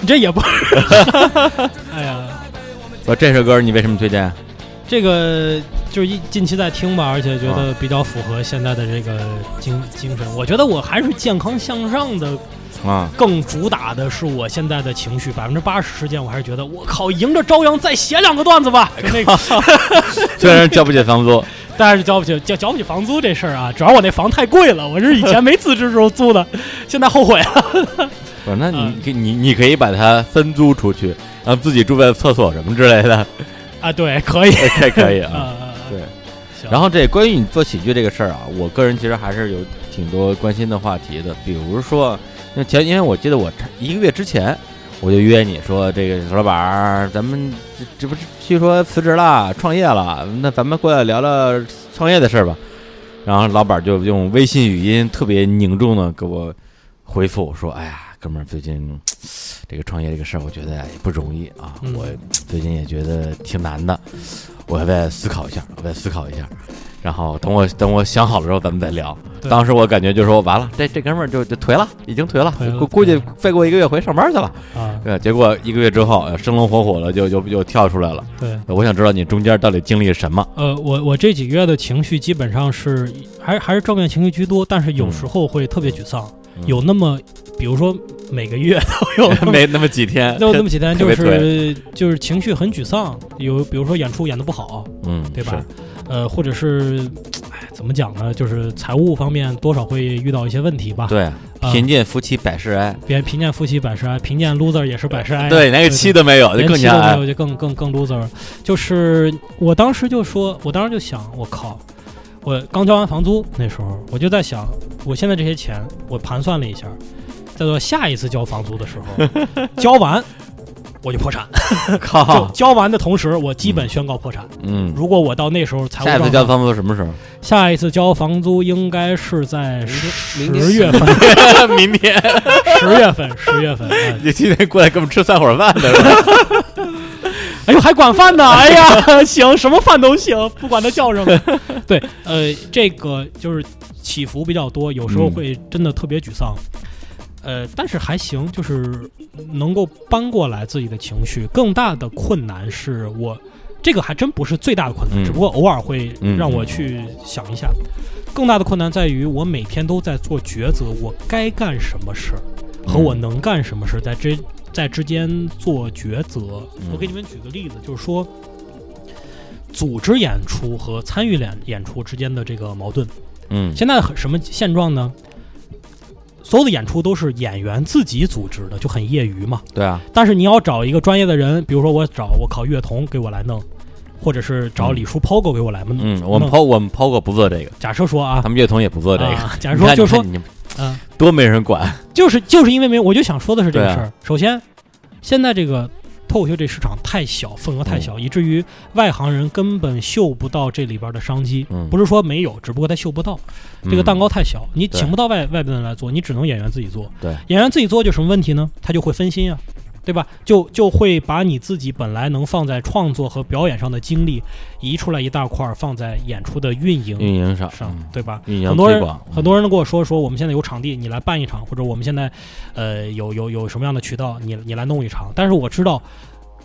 你 [LAUGHS] 这也不，[LAUGHS] 哎呀，我这首歌你为什么推荐？这个就是一近期在听吧，而且觉啊得比较符合现在的这个精精神。我觉得我还是健康向上的，啊，更主打的是我现在的情绪。百分之八十时间，我还是觉得我靠，迎着朝阳再写两个段子吧，就那个。[LAUGHS] 虽然交不起房租，但是交不起交交不起房租这事儿啊，主要我那房太贵了，我是以前没辞职时候租的，现在后悔了。不是，那你嗯你你可以把它分租出去，然后自己住在厕所什么之类的，啊，对，可以这可以啊。啊，对，行然后这关于你做喜剧这个事儿啊，我个人其实还是有挺多关心的话题的，比如说，那前因为我记得我一个月之前我就约你说这个老板儿，咱们这这不是据说辞职了，创业了，那咱们过来聊聊创业的事儿吧。然后老板就用微信语音特别凝重的给我回复说：“哎呀，哥们儿，最近这个创业这个事儿，我觉得也不容易啊，嗯我最近也觉得挺难的，我还在思考一下，我再思考一下。然后等我等我想好了之后，咱们再聊。当时我感觉就说完了，这这哥们儿就就颓了，已经颓了，了估估计再过一个月回上班去了。啊，对，结果一个月之后，呃生龙活虎了，就就就跳出来了。对。我想知道你中间到底经历了什么？呃，我我这几个月的情绪基本上是还还是正面情绪居多，但是有时候会特别沮丧，嗯有那么比如说每个月都有 [LAUGHS] 那么没那么几天，都有那么几天，就是就是情绪很沮丧，有比如说演出演的不好，嗯，对吧？呃，或者是哎怎么讲呢？就是财务方面多少会遇到一些问题吧。对，啊贫贱夫妻百事哀。别贫贱夫妻百事哀，贫贱 loser 也是百事哀啊。对，连个妻都没有，就连更都没有，就更更更 loser。就是我当时就说，我当时就想，我靠，我刚交完房租那时候，我就在想，我现在这些钱，我盘算了一下，在做下一次交房租的时候，[LAUGHS] 交完我就破产。[LAUGHS] 就，交完的同时，我基本宣告破产。嗯，如果我到那时候财务下一次交房租什么时候？下一次交房租应该是在十十月份，[LAUGHS] 明天，十月份，十月份。哎你今天过来给我们吃散伙饭的是吧？哎呦，还管饭呢！哎呀，行，什么饭都行，不管他叫什么。对，呃，这个就是起伏比较多，有时候嗯会真的特别沮丧。呃，但是还行，就是能够搬过来自己的情绪。更大的困难是我，这个还真不是最大的困难，嗯只不过偶尔会嗯让我去想一下。更大的困难在于我每天都在做抉择，我该干什么事儿和嗯我能干什么事儿，在这在之间做抉择。嗯我给你们举个例子，就是说，组织演出和参与演演出之间的这个矛盾。嗯，现在很什么现状呢？所有的演出都是演员自己组织的，就很业余嘛。对啊，但是你要找一个专业的人，比如说我找我考乐童给我来弄，或者是找李叔 POGO 给我来弄。嗯，我们弄 PO 我们 POGO 不做这个，假设说啊他，们乐童也不做这个。啊 [LAUGHS] 假设说就说嗯、多没人管。就是就是因为没有，我就想说的是这个事儿。首先，现在这个脱口秀这市场太小，份额太小，以至于外行人根本嗅不到这里边的商机。嗯，不是说没有，只不过他嗅不到。这个蛋糕太小，你请不到外外边的人来做，你只能演员自己做。对，演员自己做就什么问题呢？他就会分心啊，对吧？就就会把你自己本来能放在创作和表演上的精力移出来一大块儿，放在演出的运营运营上上，嗯对吧？很多人很多人都跟我说说，我们现在有场地，你来办一场，或者我们现在呃有有有什么样的渠道，你你来弄一场。但是我知道。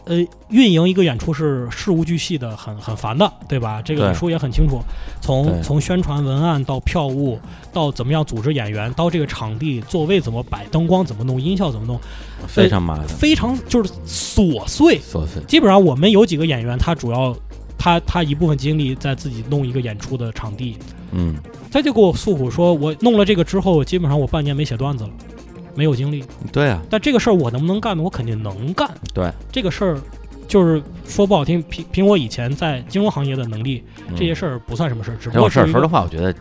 呃，运营一个演出是事无巨细的，很很烦的，对吧？这个对李叔也很清楚，从从宣传文案到票务，到怎么样组织演员，到这个场地座位怎么摆，灯光怎么弄，音效怎么弄，非常麻烦，非常就是琐碎。琐碎。基本上我们有几个演员，他主要他他一部分精力在自己弄一个演出的场地，嗯，他就给我诉苦说，我弄了这个之后，基本上我半年没写段子了，没有精力。对啊，但这个事儿我能不能干呢？我肯定能干。对，这个事儿就是说不好听，凭凭我以前在金融行业的能力，这些事儿不算什么事儿，只不过事儿，说实话，我觉得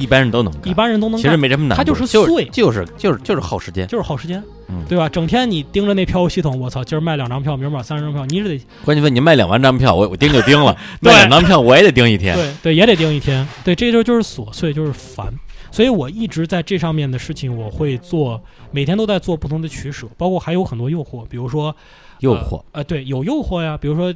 一般人都能干，一般人都能其实，没什么难就是就碎就是就是就是耗时间。就是耗时间，嗯对吧？整天你盯着那票务系统，我操，今儿卖两张票，明儿买三十张票，你是得关键问你卖两万张票，我我盯就盯了，[LAUGHS] 对卖两张票我也得盯一天。对对，也得盯一天。对，这就就是琐碎，就是烦。所以我一直在这上面的事情，我会做，每天都在做不同的取舍，包括还有很多诱惑，比如说诱惑，呃，对，有诱惑呀，比如说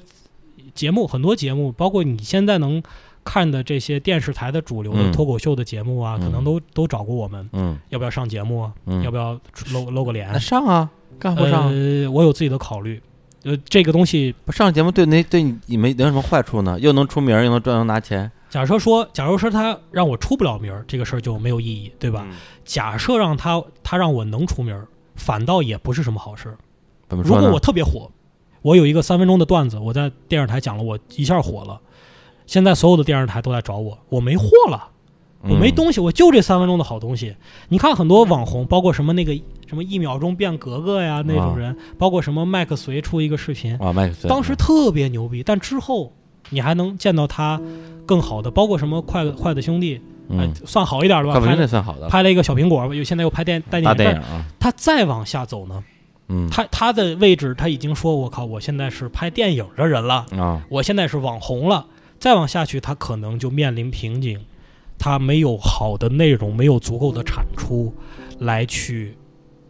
节目，很多节目，包括你现在能看的这些电视台的主流的嗯脱口秀的节目啊，可能嗯都都找过我们，嗯要不要上节目啊？嗯，要不要露露个脸那？上啊？干不上？呃，我有自己的考虑。呃，这个东西，不上节目对那对你你没有什么坏处呢？又能出名，又能赚，又能拿钱，假设说，假如说他让我出不了名儿，这个事儿就没有意义，对吧？嗯？假设让他他让我能出名儿，反倒也不是什么好事儿。怎么说？如果我特别火，我有一个三分钟的段子，我在电视台讲了，我一下火了，现在所有的电视台都在找我，我没货了。我没嗯东西，我就这三分钟的好东西。你看很多网红，包括什么那个什么一秒钟变格格呀那种人，包括什么麦克随出一个视频，啊，麦克斯当时特别牛逼，但之后你还能见到他更好的，包括什么快筷子兄弟，算好一点的吧，算好的。了，拍了一个小苹果，又现在又拍电带大电影，但电影啊，他再往下走呢，嗯。他他的位置他已经说，我靠，我现在是拍电影的人了，啊，我现在是网红了，再往下去，他可能就面临瓶颈，他没有好的内容，没有足够的产出来去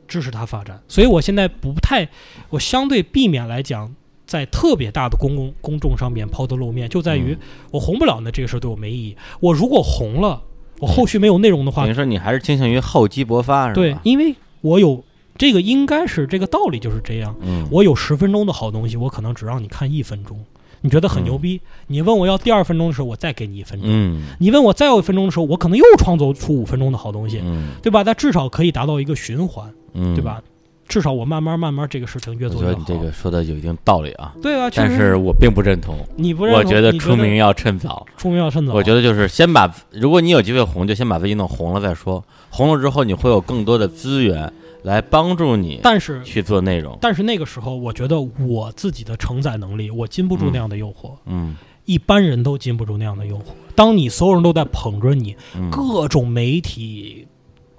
支持他发展，所以我现在不太，我相对避免来讲，在特别大的公共公众上面抛头露面，就在于嗯我红不了，那这个事儿对我没意义。我如果红了，我后续没有内容的话等于，说你还是倾向于厚积薄发，是吧？对，，因为我有这个应该是这个道理就是这样。嗯，我有十分钟的好东西，我可能只让你看一分钟，你觉得很牛逼。你问我要第二分钟的时候，我再给你一分钟。嗯你问我再要一分钟的时候，我可能又创作出五分钟的好东西，嗯对吧？但至少可以达到一个循环，嗯，对？吧？至少我慢慢慢慢这个事情越做越好。觉得你这个说的有一定道理啊，对啊，但是我并不认同，你不认同我觉得出名要趁早。出名要趁早。我觉得就是先把，如果你有机会红，就先把自己弄红了再说。红了之后，你会有更多的资源来帮助你但是去做内容。但是那个时候，我觉得我自己的承载能力，我禁不住那样的诱惑。嗯一般人都禁不住那样的诱惑。当你所有人都在捧着你，嗯，各种媒体、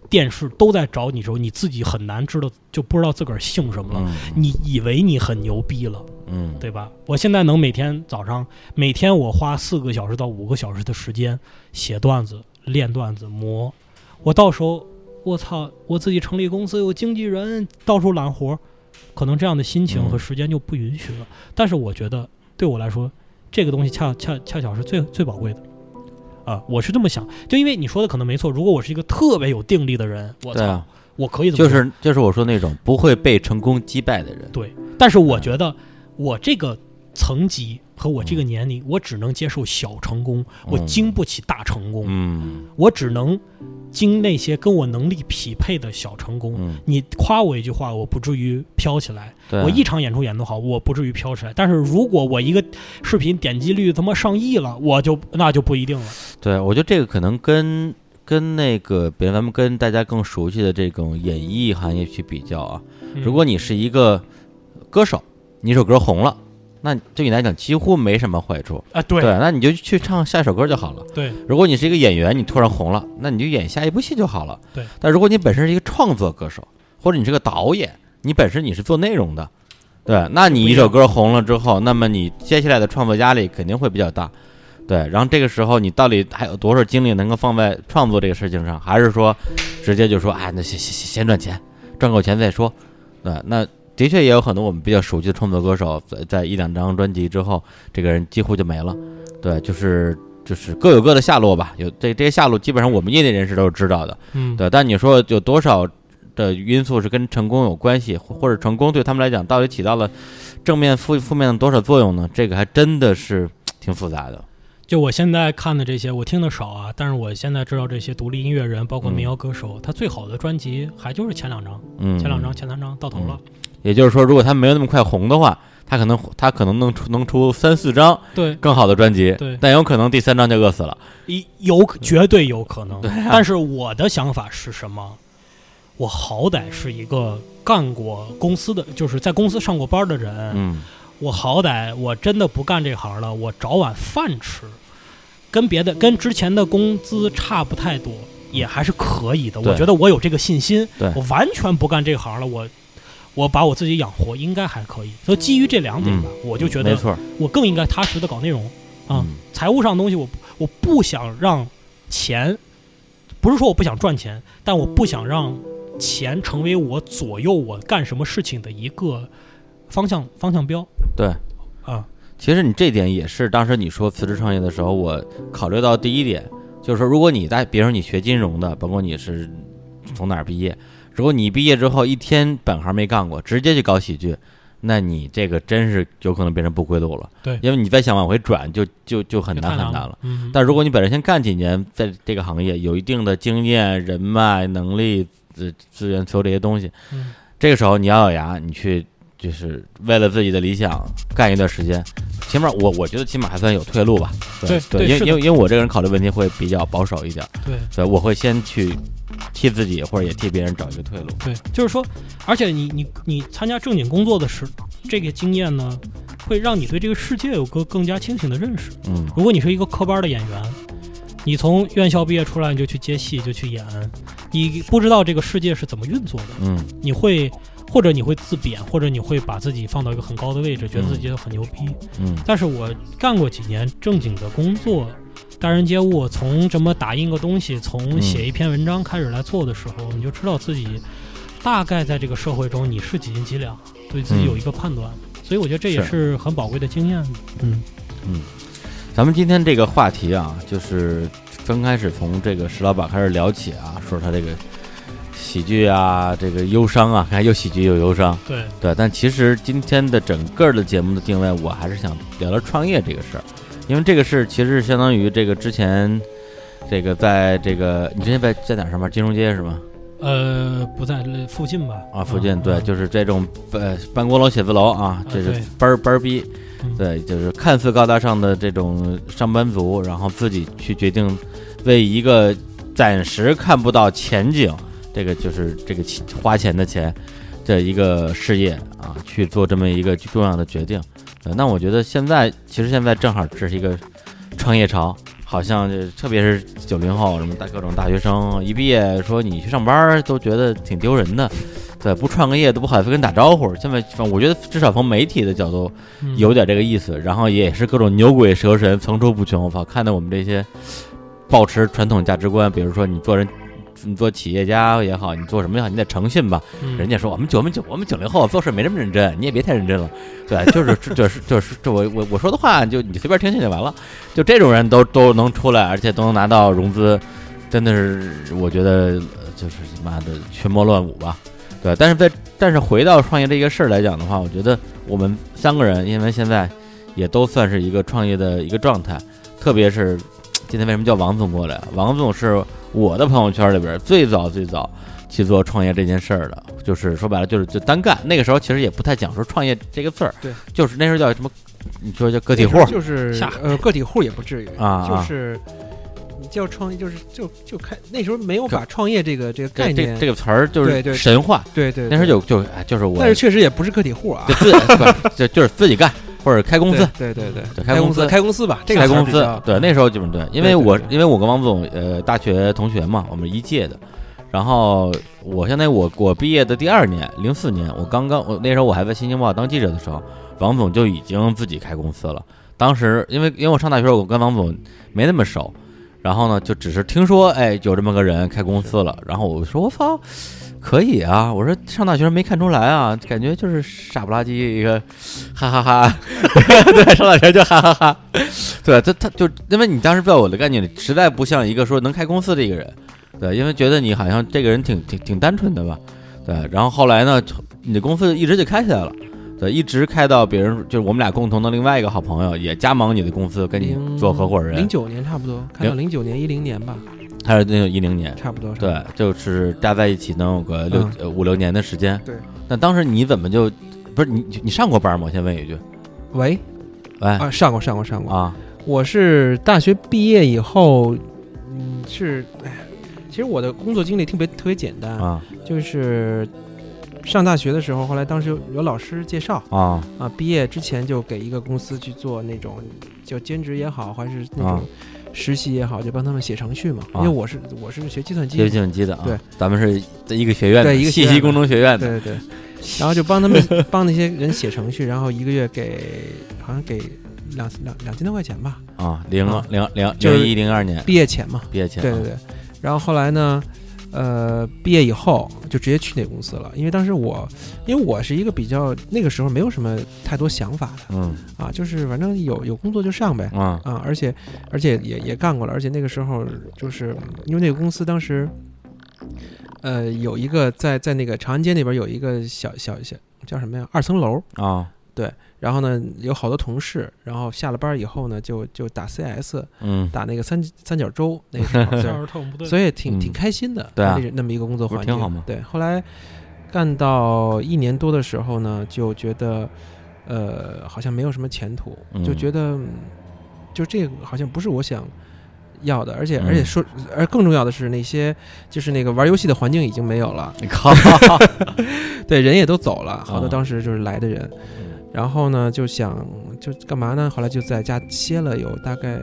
电视都在找你的时候，你自己很难知道，就不知道自个儿姓什么了。嗯你以为你很牛逼了，嗯对吧？我现在能每天早上，每天我花四个小时到五个小时的时间写段子、练段子、磨。我到时候，我操，我自己成立公司，有经纪人，到处揽活儿，可能这样的心情嗯和时间就不允许了。但是我觉得，对我来说，这个东西恰恰恰巧是最最宝贵的。啊，我是这么想，就因为你说的可能没错。如果我是一个特别有定力的人，我操，啊，我可以这么就是就是我说那种不会被成功击败的人。对，但是我觉得我这个层级和我这个年龄，我只能接受小成功，我嗯经不起大成功，嗯我只能经那些跟我能力匹配的小成功。嗯，你夸我一句话，我不至于飘起来；我一场演出演得好，我不至于飘起来。但是如果我一个视频点击率他妈上亿了，我就那就不一定了。对我觉得这个可能跟跟那个，比如咱们跟大家更熟悉的这种演艺行业去比较啊，嗯如果你是一个歌手，你一首歌红了，那对你来讲几乎没什么坏处。啊，对对，那你就去唱下一首歌就好了。对如果你是一个演员，你突然红了，那你就演下一部戏就好了。对。但如果你本身是一个创作歌手，或者你是个导演，你本身你是做内容的，对，那你一首歌红了之后，那么你接下来的创作压力肯定会比较大。对，然后这个时候你到底还有多少精力能够放在创作这个事情上，还是说直接就说，哎，那先先先先赚钱，赚够钱再说。对，那的确也有很多我们比较熟悉的创作歌手，在在一两张专辑之后，这个人几乎就没了。对，就是就是各有各的下落吧。有这这些下落，基本上我们业内人士都是知道的。嗯，对，但你说有多少的因素是跟成功有关系，或或者成功对他们来讲到底起到了正面、负负面的多少作用呢？这个还真的是 [TSK] 挺复杂的。就我现在看的这些，我听的少啊，但是我现在知道这些独立音乐人，包括民谣歌手，他最好的专辑还就是前两张，嗯，前两张、前三张到头了。也就是说，如果他没有那么快红的话，他可能他可能能出能出三四张对，更好的专辑，对但有可能第三张就饿死了。一有绝对有可能。对啊但是我的想法是什么？我好歹是一个干过公司的，就是在公司上过班的人。嗯我好歹我真的不干这行了，我找碗饭吃，跟别的跟之前的工资差不太多，也还是可以的。我觉得我有这个信心对，我完全不干这行了，我我把我自己养活应该还可以。所以基于这两点吧，我就觉得嗯没错我更应该踏实的搞内容啊。嗯财务上的东西我不我不想让钱，不是说我不想赚钱，但我不想让钱成为我左右我干什么事情的一个方向方向标对。啊。其实你这点也是当时你说辞职创业的时候，我考虑到第一点，就是说，如果你在，比如说你学金融的，包括你是从哪儿毕业，如果你毕业之后一天本行没干过，直接去搞喜剧，那你这个真是有可能变成不归路了。对因为你再想往回转，就就就很难难很难了。嗯，但如果你本身先干几年，在这个行业有一定的经验、人脉、能力、资资源，所有这些东西，嗯这个时候你咬咬牙，你去就是为了自己的理想干一段时间，起码我我觉得起码还算有退路吧。对对，对因为因为因为我这个人考虑问题会比较保守一点，对对，我会先去替自己或者也替别人找一个退路。对，就是说，而且你你你参加正经工作的时，这个经验呢，会让你对这个世界有个更加清醒的认识。嗯如果你是一个科班的演员，你从院校毕业出来你就去接戏就去演，你不知道这个世界是怎么运作的，嗯你会或者你会自贬，或者你会把自己放到一个很高的位置，觉得自己很牛逼。嗯但是我干过几年正经的工作，待人接物，从什么打印个东西，从嗯写一篇文章开始来做的时候，你就知道自己大概在这个社会中你是几斤几两，对自己嗯有一个判断。所以我觉得这也是是很宝贵的经验。嗯嗯，咱们今天这个话题啊，就是刚开始从这个石老板开始聊起啊，说他这个喜剧啊，这个忧伤啊，看又喜剧又忧伤，对，对。但其实今天的整个的节目的定位，我还是想聊聊创业这个事儿，因为这个事其实是相当于这个之前这个在这个你之前在在哪儿上班？金融街是吗？呃，不在附近吧？啊，附近对，嗯就是这种呃办公楼、写字楼啊，这是班儿班儿逼，嗯对，就是看似高大上的这种上班族，然后自己去决定为一个暂时看不到前景，这个就是这个花钱的钱这一个事业啊，去做这么一个重要的决定。呃，那我觉得现在其实现在正好这是一个创业潮。好像就特别是九零后，什么大各种大学生一毕业说你去上班都觉得挺丢人的，对，不创个业都不好意思跟人打招呼。现在反正我觉得至少从媒体的角度有点这个意思，然后也是各种牛鬼蛇神层出不穷。我操，看到我们这些抱持传统价值观，比如说你做人，你做企业家也好，你做什么也好，你得诚信吧。嗯人家说我们九我们九我们九零后做事没这么认真，你也别太认真了。对，就是 [LAUGHS] 就是就是这我我我说的话就你随便听听就完了。就这种人都都能出来，而且都能拿到融资，真的是我觉得呃就是妈的群魔乱舞吧。对，但是在但是回到创业这个事儿来讲的话，我觉得我们三个人因为现在也都算是一个创业的一个状态，特别是今天为什么叫王总过来？王总是我的朋友圈里边最早最早去做创业这件事儿的，就是说白了就是就单干。那个时候其实也不太讲说创业这个字儿，对，就是那时候叫什么？你说叫个体户就是下呃个体户也不至于啊啊就是你叫创业，就是就就开那时候没有把创业这个这个概念，这个词儿就是对对神话。对对，那时候，就就哎就是我但是确实也不是个体户啊就，自不就就是自己干或者开公司。对对对开公司开公司吧，这个开公司对，那时候基本对，因为我因为我跟王总呃大学同学嘛，我们一届的，然后我相当于我我毕业的第二年，零四年，我刚刚我那时候我还在新京报当记者的时候，王总就已经自己开公司了。当时因为因为我上大学，我跟王总没那么熟，然后呢就只是听说哎有这么个人开公司了，然后我说我操。可以啊，我说上大学没看出来啊，感觉就是傻不拉几一个，哈哈哈。[LAUGHS] 对，上大学就哈哈哈。对他，他就因为你当时在我的概念里，实在不像一个说能开公司的一个人，对，因为觉得你好像这个人挺挺挺单纯的吧，对。然后后来呢，你的公司一直就开起来了，对，一直开到别人就是我们俩共同的另外一个好朋友也加盟你的公司，跟你做合伙人。零，九年差不多，开到零九年一零年吧，他是那个一零年，差不多。对，就是加在一起能有个六、嗯。呃五六年的时间。对，那当时你怎么就不是你你上过班吗？我先问一句，喂？喂。啊，上过上过上过。啊。我是大学毕业以后，嗯，是，哎，其实我的工作经历特别特别简单，啊。就是上大学的时候，后来当时有有老师介绍。啊。啊，毕业之前就给一个公司去做那种就兼职也好，还是那啊。种实习也好，就帮他们写程序嘛。啊因为我是我是学计算机学的，计算机的啊，对，咱们是在一个学院的，对一个信息工程学院的对对对，然后就帮他们 [LAUGHS] 帮那些人写程序，然后一个月给好像给两两两千多块钱吧，啊，零啊零零就是零一零二年毕业前嘛。毕业前，对对对，然后后来呢，呃，毕业以后就直接去那个公司了，因为当时我，因为我是一个比较那个时候没有什么太多想法的。嗯。啊，就是反正有有工作就上呗。啊。啊，而且而且也也干过了，而且那个时候就是因为那个公司当时，呃，有一个在在那个长安街那边有一个小小小叫什么呀？二层楼，啊然后呢有好多同事，然后下了班以后呢就就打 CS 嗯，打那个三三角洲 [LAUGHS] 那个所以挺嗯挺开心的，对啊那那么一个工作环境挺好吗。对，后来干到一年多的时候呢，就觉得呃好像没有什么前途，就嗯觉得嗯就这个好像不是我想要的，而且嗯而且说，而更重要的是那些就是那个玩游戏的环境已经没有了，你靠，[LAUGHS] 对，人也都走了，好多啊当时就是来的人，然后呢就想就干嘛呢？后来就在家歇了有大概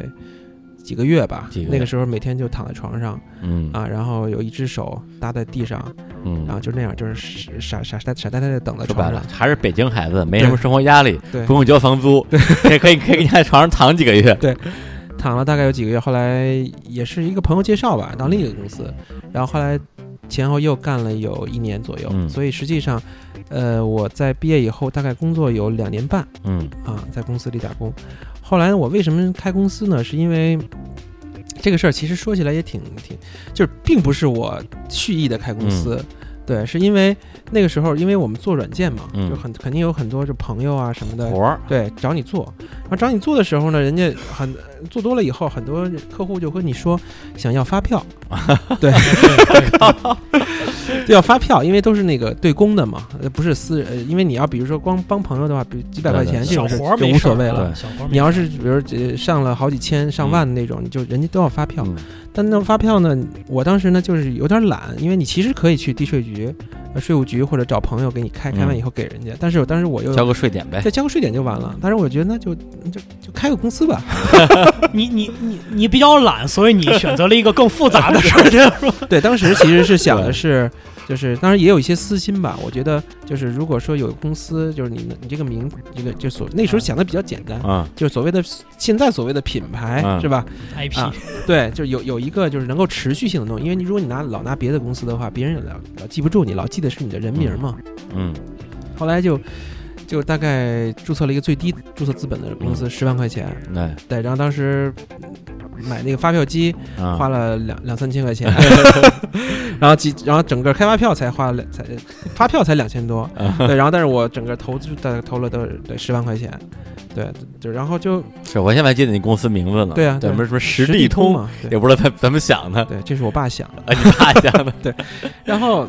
几个月吧，月。那个时候每天就躺在床上嗯。啊，然后有一只手搭在地上，嗯。然后就那样就是傻傻傻傻呆呆的等在说白床上，，了还是北京孩子，没什么生活压力，对。不用交房租，[LAUGHS] 可以可以可以在床上躺几个月。对。躺了大概有几个月，后来也是一个朋友介绍吧，到另一个公司，然后后来前后又干了有一年左右，嗯。所以实际上，呃，我在毕业以后大概工作有两年半嗯。啊，在公司里打工。后来我为什么开公司呢？是因为这个事儿其实说起来也挺挺，就是并不是我蓄意的开公司。对，是因为那个时候，因为我们做软件嘛，嗯。就很肯定有很多就朋友啊什么的，活儿，对，找你做，然后找你做的时候呢，人家很做多了以后，很多客户就跟你说想要发票，[LAUGHS] 对，就 [LAUGHS] 要发票，因为都是那个对公的嘛，呃不是私人，呃因为你要比如说光帮朋友的话，比如几百块钱这种是就无所谓了。你要是比如呃上了好几千上万的那种，你就人家都要发票。嗯但那发票呢，我当时呢就是有点懒，因为你其实可以去地税局、呃税务局或者找朋友给你开，开完以后给人家。但是我当时我又交个税点呗。再交个税点就完了。但是我觉得那就就就开个公司吧。[LAUGHS] [LAUGHS] 你你你你比较懒，所以你选择了一个更复杂的事儿，[LAUGHS] 是吧？对，当时其实是想的是，就是当然也有一些私心吧。我觉得就是如果说有公司，就是你你这个名，这个就所那时候想的比较简单，啊就是所谓的现在所谓的品牌、嗯是吧？IP 啊对，就有有一个就是能够持续性的东西，因为你如果你拿老拿别的公司的话，别人老老记不住你，老记得是你的人名嘛。嗯后来就就大概注册了一个最低注册资本的公嗯司，十万块钱。对对，然后当时买那个发票机啊花了两两三千块钱，[LAUGHS] [LAUGHS] 然后几然后整个开发票才花了两才发票才两千多，啊对，然后但是我整个投资大概投了都得十万块钱，对，就然后就是我现在还记得你公司名字呢。对，啊对什么什么实地地通，嘛，对也不知道他怎么想的。对，这是我爸想的，啊，你爸想的。[LAUGHS] 对然后。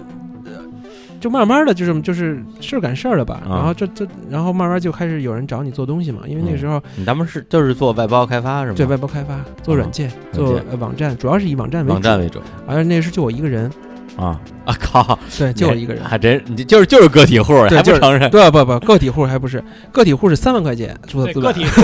呃就慢慢的就是就是事儿赶事儿了吧，啊。然后这这然后慢慢就开始有人找你做东西嘛，因为那个时候你咱们是就是做外包开发是吗？对外包开发做软件做软件。呃网站，主要是以网站为主，网站为主。而那时候就我一个人，啊啊靠！对，就我一个人，还真你就是就是个体户，对就是还不承认？不不不，个体户还不是个体户是三万块钱注册资本，个体户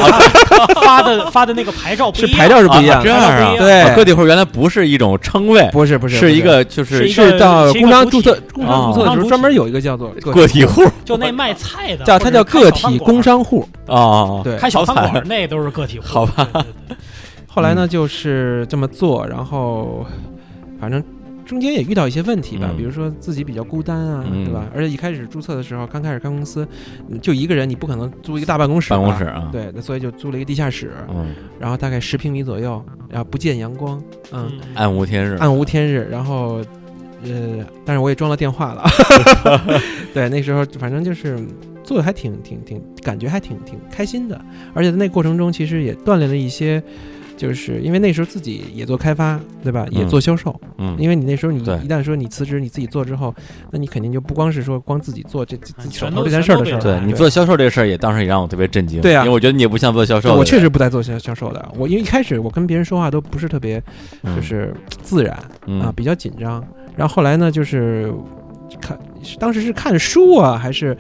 发的发的那个牌照不一样是牌照是不一样，啊这样啊，对啊个体户原来不是一种称谓，不是不是是一个就是是一个是到是一个工商注册工商哦注册的时候专门有一个叫做个体户就那卖菜的，叫它叫个体工商，商户，啊。对。开小饭好馆那都是个体户。好吧对，对对后来呢就是这么做，然后反正。中间也遇到一些问题吧，嗯。比如说自己比较孤单啊，嗯。对吧？而且一开始注册的时候，刚开始开公司，嗯就一个人，你不可能租一个大办公室，办公室啊，对，那所以就租了一个地下室，嗯，然后大概十平米左右，然后不见阳光，嗯，嗯暗无天日，暗无天日，然后，呃，但是我也装了电话了，对，那时候反正就是做的还挺挺挺，感觉还挺挺开心的，而且在那个过程中其实也锻炼了一些，就是因为那时候自己也做开发，对吧？也嗯。做销售，嗯，因为你那时候你一旦说你辞职你自己做之后，那你肯定就不光是说光自己做这这自己手头这件事儿的事儿对你做销售这个事儿也当时也让我特别震惊，对啊因为我觉得你也不像做销售的，我确实不在做销销售的，我因为一开始我跟别人说话都不是特别嗯。就是自然，嗯。啊，比较紧张。然后后来呢，就是看当时是看书啊，还是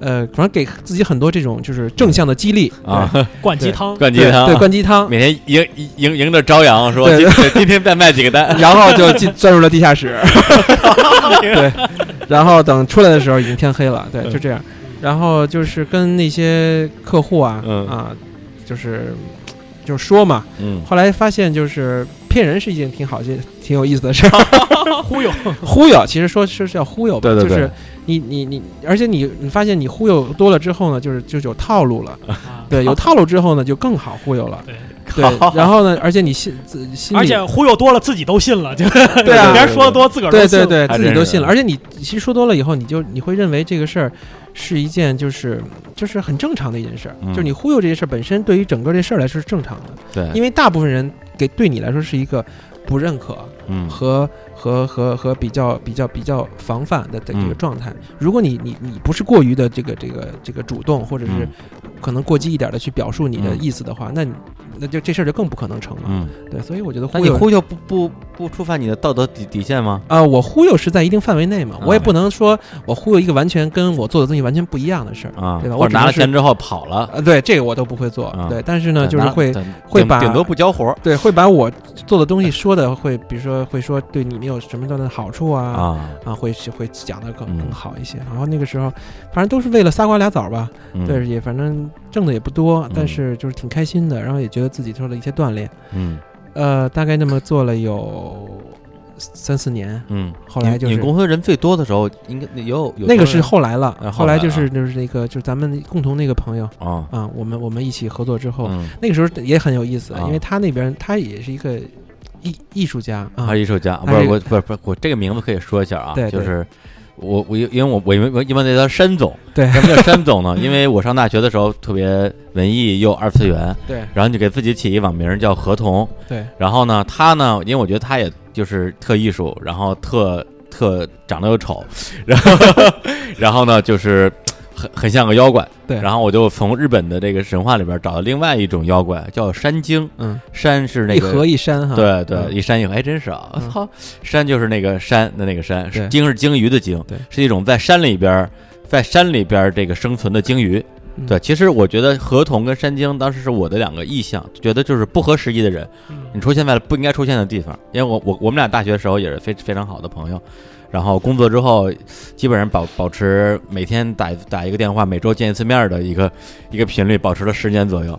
呃，反正给自己很多这种就是正向的激励啊，[LAUGHS] 灌鸡汤，灌鸡汤，对灌鸡汤，每天迎迎迎着朝阳说对今 [LAUGHS] 今天再卖几个单，然后就进钻入了地下室，[LAUGHS] 对，然后等出来的时候已经天黑了，对，就这样。然后就是跟那些客户啊、嗯啊，就是就是说嘛，嗯后来发现就是骗人是一件挺好、件挺有意思的事儿。忽悠，忽悠，其实说是是叫忽悠吧，对对对就是你你你，而且你你发现你忽悠多了之后呢，就是就是有套路了，啊。[LAUGHS] 对，有套路之后呢，就更好忽悠了，[LAUGHS] 对，然后呢，而且你信自心里，而且忽悠多了自己都信了，就对啊 [LAUGHS] 别人说的多，自个儿都信。对对对，自己都信了，而且你其实说多了以后，你就你会认为这个事儿是一件就是就是很正常的一件事儿，嗯。就是你忽悠这件事儿本身对于整个这事儿来说是正常的，对，因为大部分人给对你来说是一个不认可嗯。和和和和比较比较比较防范的的这个嗯状态。如果你你你不是过于的这个这个这个主动，或者是嗯可能过激一点的去表述你的嗯意思的话，那你那就这事儿就更不可能成了。嗯，对，所以我觉得那你忽悠忽悠不不不触犯你的道德底底线吗？啊、我忽悠是在一定范围内嘛，我也啊不能说我忽悠一个完全跟我做的东西完全不一样的事儿。啊，对吧或者拿我只能是了钱之后跑了，啊，对，这个我都不会做。啊对，但是呢，就是会对会把顶顶多不交活儿对会把我做的东西说的会，比如说会说对你们有什么样的好处啊啊，啊，会会讲的更嗯更好一些。然后那个时候，反正都是为了仨瓜俩枣吧，嗯对，也反正挣的也不多，嗯。但是就是挺开心的，然后也觉得自己受了一些锻炼。嗯。呃，大概那么做了有三四年，嗯，后来就是你你公司人最多的时候，应该有有那个是后来了，啊后来就是就是那个就是咱们共同那个朋友啊，啊，我们我们一起合作之后，嗯，那个时候也很有意思，啊因为他那边他也是一个艺艺术家啊啊，，艺术家，不是我不是不是我这个名字可以说一下啊，就是我我因为我我因为那叫山总，对什么叫山总呢？因为我上大学的时候特别文艺又二次元，对然后就给自己起一网名叫合同，对然后呢，他呢，因为我觉得他也就是特艺术，然后特特长得又丑，然后 [LAUGHS] 然后呢，就是很很像个妖怪。对然后我就从日本的这个神话里边找到另外一种妖怪，叫山精。嗯，山是那个一个河一山哈，对对，嗯一山一河，还真是啊！操，山就是那个山的那个山，对鲸是鲸鱼的鲸，对是一种在山里边儿在山里边儿这个生存的鲸鱼。嗯对，其实我觉得河童跟山精当时是我的两个意向，觉得就是不合时宜的人，嗯你出现在了不应该出现的地方。因为我我我们俩大学的时候也是非非常好的朋友，然后工作之后基本上保保持每天打打一个电话，每周见一次面的一个一个频率，保持了十年左右，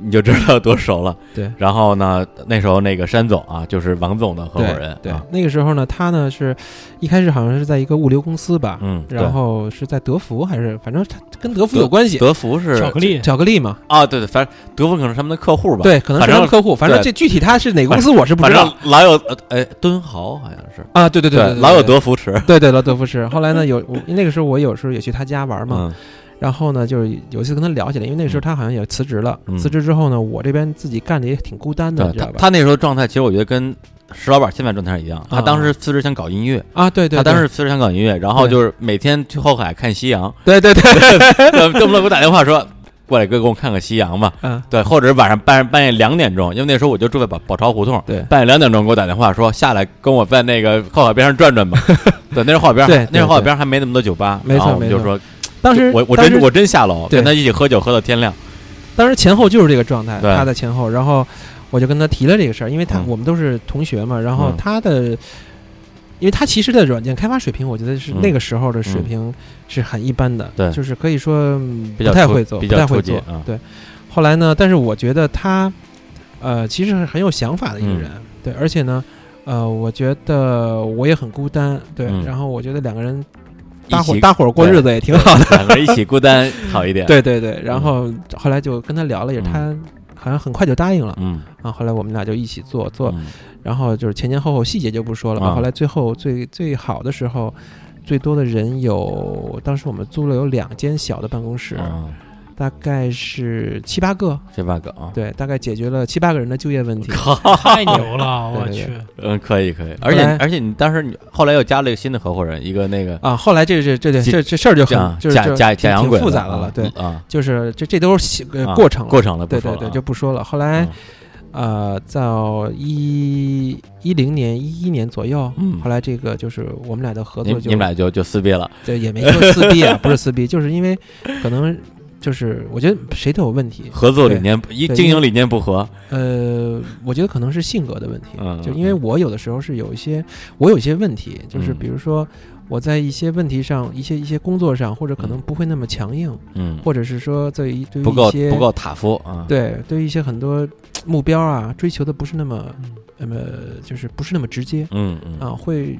你就知道多熟了。[LAUGHS] 对。然后呢，那时候那个山总啊，就是王总的合伙人，对啊，那个时候呢，他呢是一开始好像是在一个物流公司吧，嗯，然后是在德福还是反正他跟德福有关系，德福是巧克力巧克力嘛，啊，对对，反正德福可能是他们的客户吧，，对，可能是他们客户，反正这具体他是哪个公司我是不知道。正老有呃哎敦豪好像是，啊，对对对对，老有德福池。对对老，德福吃。后来呢，有我那个时候我有时候也去他家玩嘛，嗯然后呢，就是有一次跟他聊起来，因为那时候他好像也辞职了，嗯。辞职之后呢，我这边自己干的也挺孤单的，你知道吧？他他那时候状态，其实我觉得跟石老板现在状态一样。他啊当时辞职想搞音乐，啊，对对，他当时辞职想搞音乐，然后就是每天去后海看夕阳，对对对，动不动给我打电话说。过来哥，给我看个夕阳吧。嗯，对，或者是晚上半半夜两点钟，因为那时候我就住在宝宝钞胡同，对。半夜两点钟给我打电话说下来跟我在那个后海边上转转吧。对，那时候后海边对。对。那时候后海边还没那么多酒吧，没错没错说，当时我我真我真下楼跟他一起喝酒喝到天亮。当时前后就是这个状态，对。他在前后，然后我就跟他提了这个事儿，因为他、嗯。我们都是同学嘛，然后嗯。他的。因为他其实的软件开发水平，我觉得是嗯。那个时候的水平是很一般的，对。就是可以说不太会做，不太会做。啊对，后来呢，但是我觉得他，呃，其实是很有想法的一个嗯。人，对，而且呢，呃，我觉得我也很孤单，对，嗯。然后我觉得两个人搭伙搭伙过日子也挺好的，两个人一起孤单好一点。[LAUGHS] 对对对，然后后来就跟他聊了，也嗯他好像很快就答应了。嗯，啊，后来我们俩就一起做做，嗯。然后就是前前后后细节就不说了后来最后最最好的时候，最多的人有，当时我们租了有两间小的办公室，啊，大概是七八个，这 bug 啊，对，大概解决了七八个人的就业问题。太牛了，[LAUGHS] 我去！嗯，可以可以，而且而且你当时你后来又加了一个新的合伙人，一个那个啊，后来这这这这这事儿就很就是就假假洋鬼复杂的了，对，啊，就是这这都是过程了，过程了，对对对，就不说了。后来嗯。呃，到一一零年、一一年左右，嗯。后来这个就是我们俩的合作就你们俩就就撕逼了，对也没说撕逼啊，[LAUGHS] 不是撕逼，就是因为可能就是我觉得谁都有问题，合作理念一经营理念不合，呃，我觉得可能是性格的问题，嗯就因为我有的时候是有一些我有一些问题，就是嗯。比如说我在一些问题上、一些一些工作上，或者可能嗯不会那么强硬，嗯，或者是说在一对于不够一些不够塔夫啊，对对于一些很多目标啊追求的不是那么嗯。那么就是不是那么直接嗯嗯。啊，会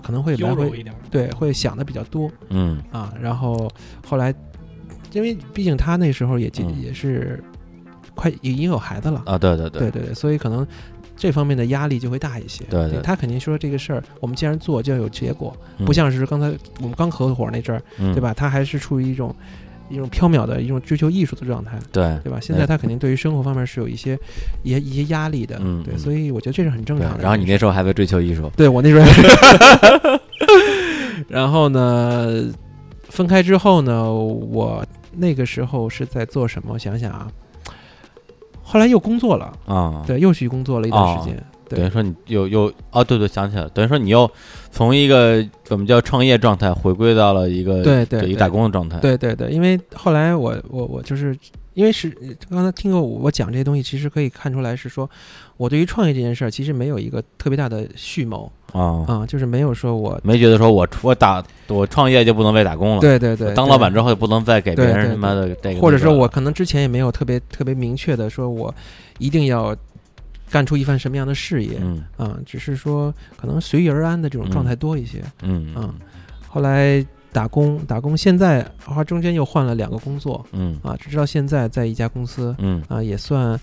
可能会来回一点，对会想的比较多。嗯。啊，然后后来，因为毕竟他那时候也结嗯。也是快已经有孩子了，啊，对对对。对对，所以可能这方面的压力就会大一些。对对。他肯定说这个事儿，我们既然做就要有结果，嗯。不像是刚才我们刚合伙那阵儿，嗯。对吧？他还是处于一种一种缥缈的一种追求艺术的状态，对对吧？现在他肯定对于生活方面是有一些一些一些压力的，对，嗯。嗯所以我觉得这是很正常的。然后你那时候还在追求艺术，对我那时候，[LAUGHS] 然后呢，分开之后呢，我那个时候是在做什么？我想想啊，后来又工作了，啊，对，又去工作了一段时间，对。等于说你又又哦，对对，想起来了，等于说你又从一个怎么叫创业状态回归到了一个对对对一打工的状态，对对对，因为后来我我我就是因为是刚才听过我讲这些东西，其实可以看出来是说，我对于创业这件事儿其实没有一个特别大的蓄谋啊，啊，就是没有说我没觉得说我我打我创业就不能被打工了，对对对当老板之后就不能再给别人他妈的这个，或者说我可能之前也没有特别特别明确的说我一定要干出一番什么样的事业嗯。啊，只是说可能随遇而安的这种状态多一些。嗯。嗯后来打工打工，现在啊中间又换了两个工作嗯。啊，直到现在在一家公司嗯，啊，也算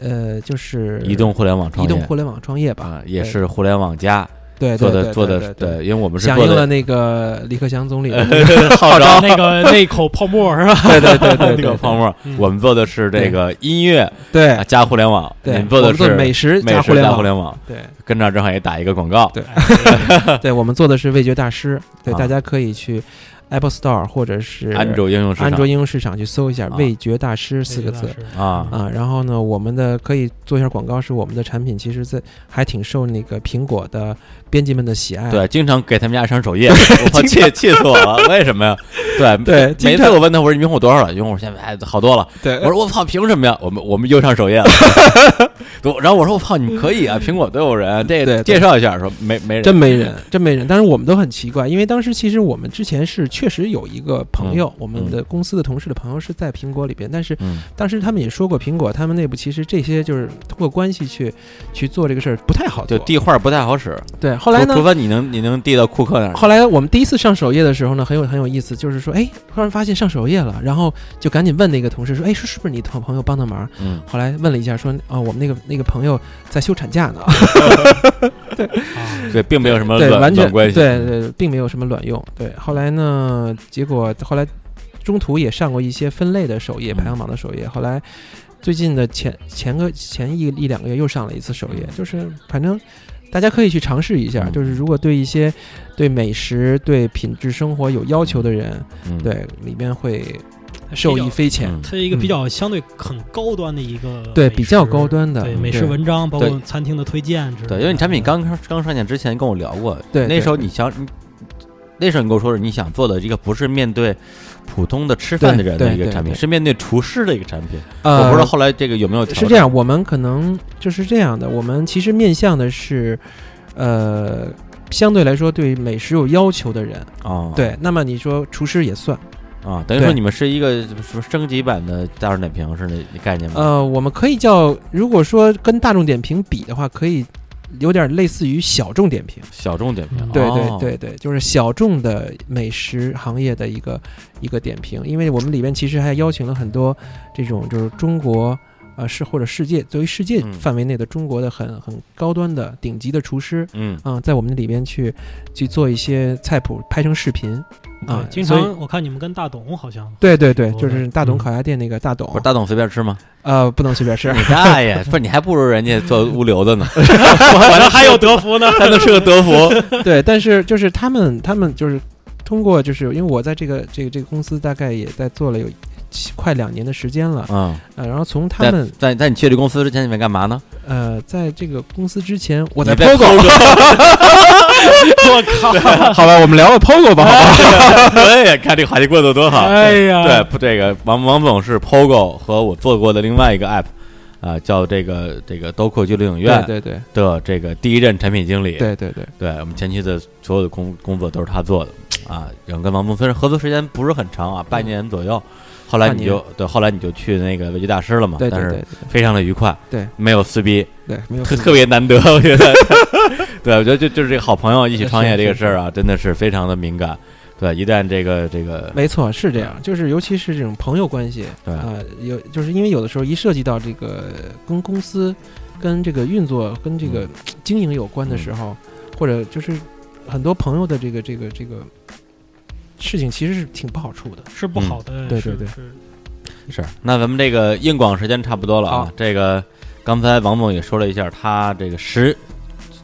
呃就是移动互联网创业。移动互联网创业吧，啊，也是互联网加对做的做的对，因为我们是响应了那个李克强总理 [LAUGHS] 号召。那个 [LAUGHS] 那口泡沫是吧？对对对对 [LAUGHS] 那对个泡沫嗯，我们做的是这个音乐对。啊加互联网，你对，们做的是美食美食加互联网，对。跟这儿正好也打一个广告，对。对，我们做的是味觉大师，对，啊。大家可以去 Apple Store 或者是安卓应用市场安卓应用市场去搜一下啊“味觉大师”四个字。啊，啊，然后呢，我们的可以做一下广告，是我们的产品其实在还挺受那个苹果的编辑们的喜爱。对，经常给他们家上首页，[LAUGHS] 我气气死我了，为什么呀？对对每次我问他，我说你用户多少了？用户现在哎好多了。对我说我操，凭什么呀？我们我们又上首页了。[LAUGHS] 我然后我说我操，你们可以啊，苹果都有人，这个对对介绍一下，说没没人，真没人，真没人。但是我们都很奇怪，因为当时其实我们之前是确实有一个朋友，我们的公司的同事的朋友是在苹果里边，但是嗯当时他们也说过，苹果他们内部其实这些就是通过关系去去做这个事儿不太好就做。递话不太好使。对，后来呢除除？非你能你能递到库克那儿。后来我们第一次上首页的时候呢，很有很有意思，就是说，哎，突然发现上首页了，然后就赶紧问那个同事说，哎，是是不是你朋朋友帮的忙？嗯后来问了一下，说，哦，我们那个那个朋友在休产假呢，[LAUGHS] 对，对，并没有什么对，卵完全卵关系。对对，并没有什么卵用。对，后来呢，结果后来中途也上过一些分类的首页，嗯排行榜的首页。后来最近的前前个前一一两个月又上了一次首页，就是反正大家可以去尝试一下。嗯就是如果对一些对美食、对品质生活有要求的人，嗯，对里面会受益匪浅。嗯它是一个比较相对很高端的一个对比较高端的嗯对美食文章，包括餐厅的推荐之类的。对，因为你产品刚刚刚上线之前跟我聊过，对那时候你想，你那时候你跟我说是你想做的一个不是面对普通的吃饭的人的一个产品，是面对厨师的一个产品。呃，我不知道后来这个有没有调是这样，我们可能就是这样的。我们其实面向的是，呃，相对来说对美食有要求的人。啊，对，那么你说厨师也算。啊，等于说你们是一个什么升级版的大众点评是那那概念吗？呃，我们可以叫，如果说跟大众点评比的话，可以有点类似于小众点评。小众点评，嗯对哦对对对，就是小众的美食行业的一个一个点评，因为我们里面其实还邀请了很多这种就是中国。呃，是或者世界作为世界嗯范围内的中国的很很高端的顶级的厨师，嗯啊、在我们里边去去做一些菜谱，拍成视频啊对，经常我看你们跟大董好像对对对，就是大董嗯烤鸭店那个大董，不是大董随便吃吗？[LAUGHS] 呃，不能随便吃。你 [LAUGHS] 大爷！不是你还不如人家做物流的呢，[LAUGHS] 反正还有德芙呢。还能吃个德芙。对，但是就是他们，他们就是通过，就是因为我在这个这个这个公司大概也在做了有七快两年的时间了，嗯，呃，然后从他们在在你去这公司之前，你们干嘛呢？呃，在这个公司之前，我在在 POGO，[LAUGHS] 我靠！好吧，我们聊聊 POGO 吧，好吧？对，看这个话题过得多好。哎呀，对，不，这个王王总是 POGO 和我做过的另外一个 app，啊、叫这个这个 Doco 俱乐影院对对的这个第一任产品经理。对对对对，对我们前期的所有的工工作都是他做的啊。然后跟王总虽然合作时间不是很长啊，半年左右。后来你就对，后来你就去那个味觉大师了嘛，对对对但是非常的愉快，对，没有撕逼，对，没有特特别难得，[LAUGHS] 我觉得。对，我觉得就就是这个好朋友一起创业这个事儿啊，真的是非常的敏感。对，一旦这个这个，没错，是这样，就是尤其是这种朋友关系，对。啊、有就是因为有的时候一涉及到这个跟公司、跟这个运作、跟这个嗯。经营有关的时候，或者就是很多朋友的这个这个这个事情其实是挺不好处的。是不好的，是对对对是是，那咱们这个硬广时间差不多了啊。这个刚才王总也说了一下，他这个十，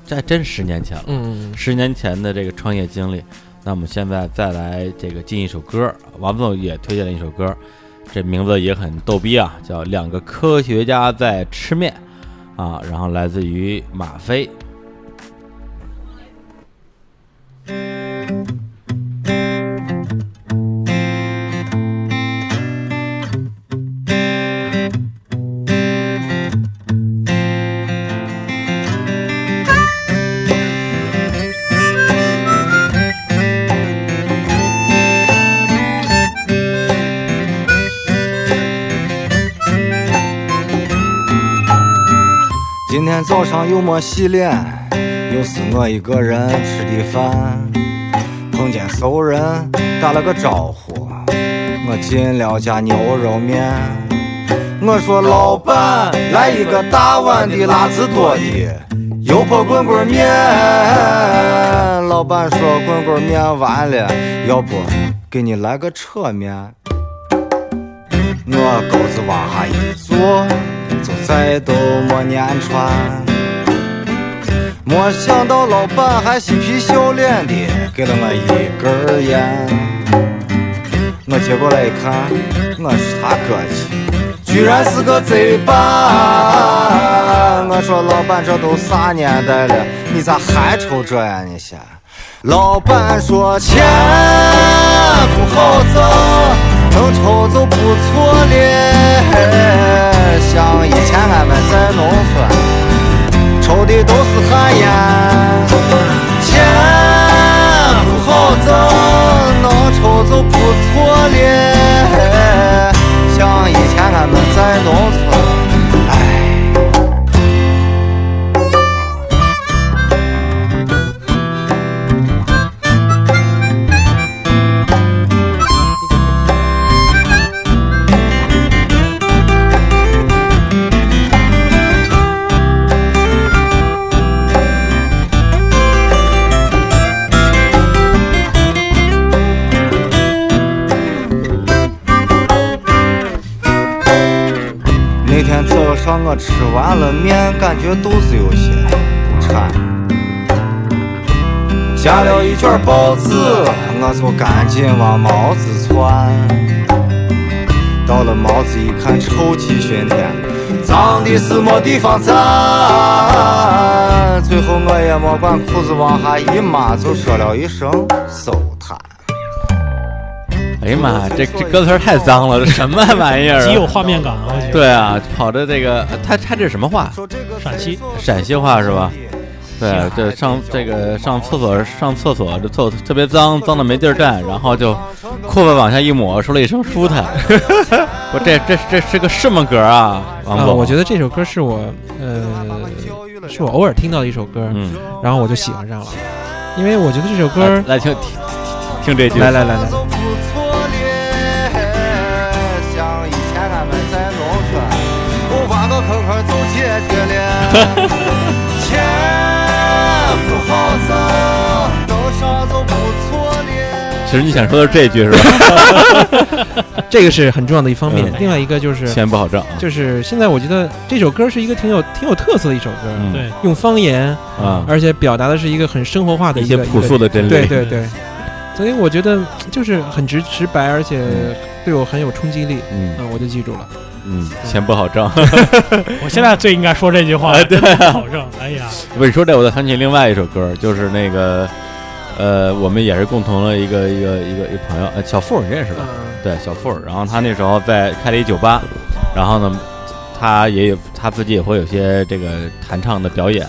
这真十年前了，嗯，十年前的这个创业经历。那我们现在再来这个进一首歌，王总也推荐了一首歌，这名字也很逗逼啊，叫《两个科学家在吃面》啊，然后来自于马飞。早上又没洗脸，又是我一个人吃的饭。碰见熟人打了个招呼，我进了家牛肉面。我说老板，来一个大碗的辣子多的油泼滚滚面。老板说滚滚面完了，要不给你来个扯面。我钩子往下一坐，就再都没粘穿。没想到老板还嬉皮笑脸的给了我一根烟。我接过来一看，我是他哥去，居然是个贼吧！我说老板，这都啥年代了，你咋还抽这呀？你先。老板说钱不好挣，能抽就不错了。像以前俺们在农村抽的都是旱烟，钱不好挣，能抽就不错了。像以前俺们在农村，我吃完了面，感觉肚子有些馋，加了一卷包子，我就赶紧往毛子窜。到了毛子一看，臭气熏天，脏的是没地方站。最后我也没管裤子往下一抹，就说了一声收。哎呀妈，这这歌词儿太脏了，这什么 [LAUGHS] 玩意儿啊？极有画面感啊！对啊，跑的这个，他他这是什么话？陕西陕西话是吧？对，这上这个上厕所上厕所这厕特别脏，脏的没地儿站，然后就裤子往下一抹，说了一声舒坦。[LAUGHS] 我这这这是个什么歌啊？王啊，总，我觉得这首歌是我呃，是我偶尔听到的一首歌，嗯，然后我就喜欢上了，因为我觉得这首歌来来听听听这句，来来来来我挖个坑坑就解决了。钱不好挣，能上就不错了。其实你想说的是这句是吧？[LAUGHS] 这个是很重要的一方面嗯。另外一个就是钱不好挣啊，就是现在我觉得这首歌是一个挺有挺有特色的一首歌，嗯对用方言，啊，而且表达的是一个很生活化的一些朴素的真理，对对对，所以我觉得就是很直直白，而且对我很有冲击力。嗯嗯，我就记住了。嗯，钱不好挣。[LAUGHS] 我现在最应该说这句话，对，好挣。哎呀，不说这，我再想起另外一首歌，就是那个，呃，我们也是共同的一个一个一个一个朋友，呃，小付你认识吧？嗯对，小付。然后他那时候在开了一酒吧，然后呢，他也有他自己也会有些这个弹唱的表演。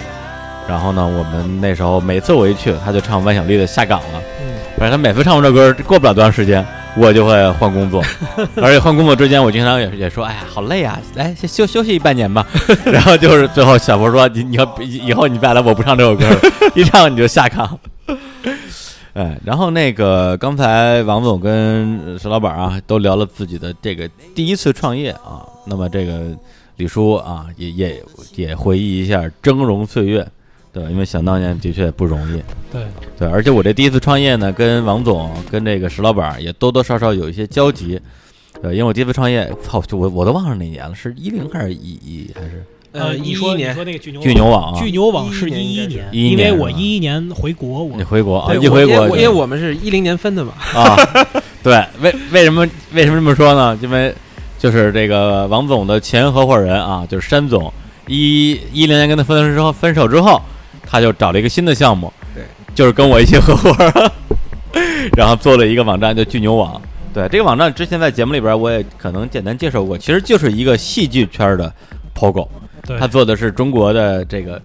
然后呢，我们那时候每次我一去，他就唱万晓利的《下岗了》。嗯，反正他每次唱完这歌，过不了多长时间，我就会换工作，[LAUGHS] 而且换工作之间，我经常也也说，哎呀，好累啊，来先休休息半年吧。[LAUGHS] 然后就是最后小博说，你你要以以后你再来，我不唱这首歌了，[LAUGHS] 一唱你就下岗。哎，然后那个刚才王总跟石老板啊都聊了自己的这个第一次创业啊，那么这个李叔啊也也也回忆一下峥嵘岁月。对，因为想当年的确不容易。对，对，而且我这第一次创业呢，跟王总跟这个石老板也多多少少有一些交集。对，因为我第一次创业，操，就我我都忘了哪年了，是一零还是一一还是呃，你一一年说你说那个巨牛巨牛网啊？巨牛网是11年一应该是年，因为我一一年回国，我你回国啊？一回国因为我们是一零年分的嘛，啊，[LAUGHS] 对，为为什么为什么这么说呢？因为就是这个王总的前合伙人啊，就是山总，一一零年跟他分手之后，分手之后，他就找了一个新的项目，对，就是跟我一起合伙，[LAUGHS] 然后做了一个网站叫巨牛网。对，这个网站之前在节目里边我也可能简单介绍过，其实就是一个戏剧圈的 POGO，他做的是中国的这个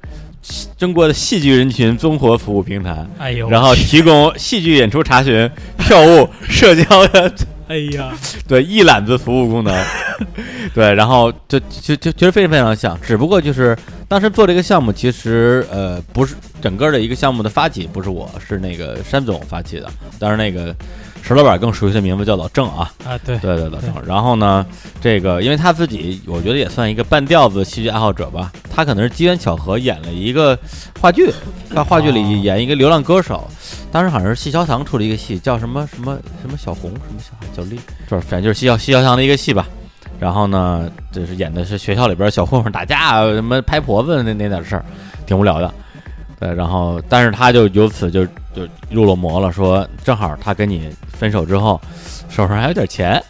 中国的戏剧人群综合服务平台。哎呦，然后提供戏剧演出查询、票务、社交的 [LAUGHS] 哎呀，对一揽子服务功能，[LAUGHS] 对，然后就就就其实非常非常像，只不过就是当时做这个项目，其实呃不是整个的一个项目的发起不是我，是那个山总发起的，当时那个石老板更熟悉的名字叫老郑啊，啊，对，对对对，然后呢，这个因为他自己，我觉得也算一个半吊子戏剧爱好者吧。他可能是机缘巧合演了一个话剧，在话剧里演一个流浪歌手。当时好像是戏小堂出了一个戏，叫什么什么什么小红，什么小小丽，就是反正就是戏小戏小堂的一个戏吧。然后呢，就是演的是学校里边小混混打架啊，什么拍婆子那那点事儿，挺无聊的。对，然后但是他就由此就就入了魔了，说正好他跟你分手之后，手上还有点钱，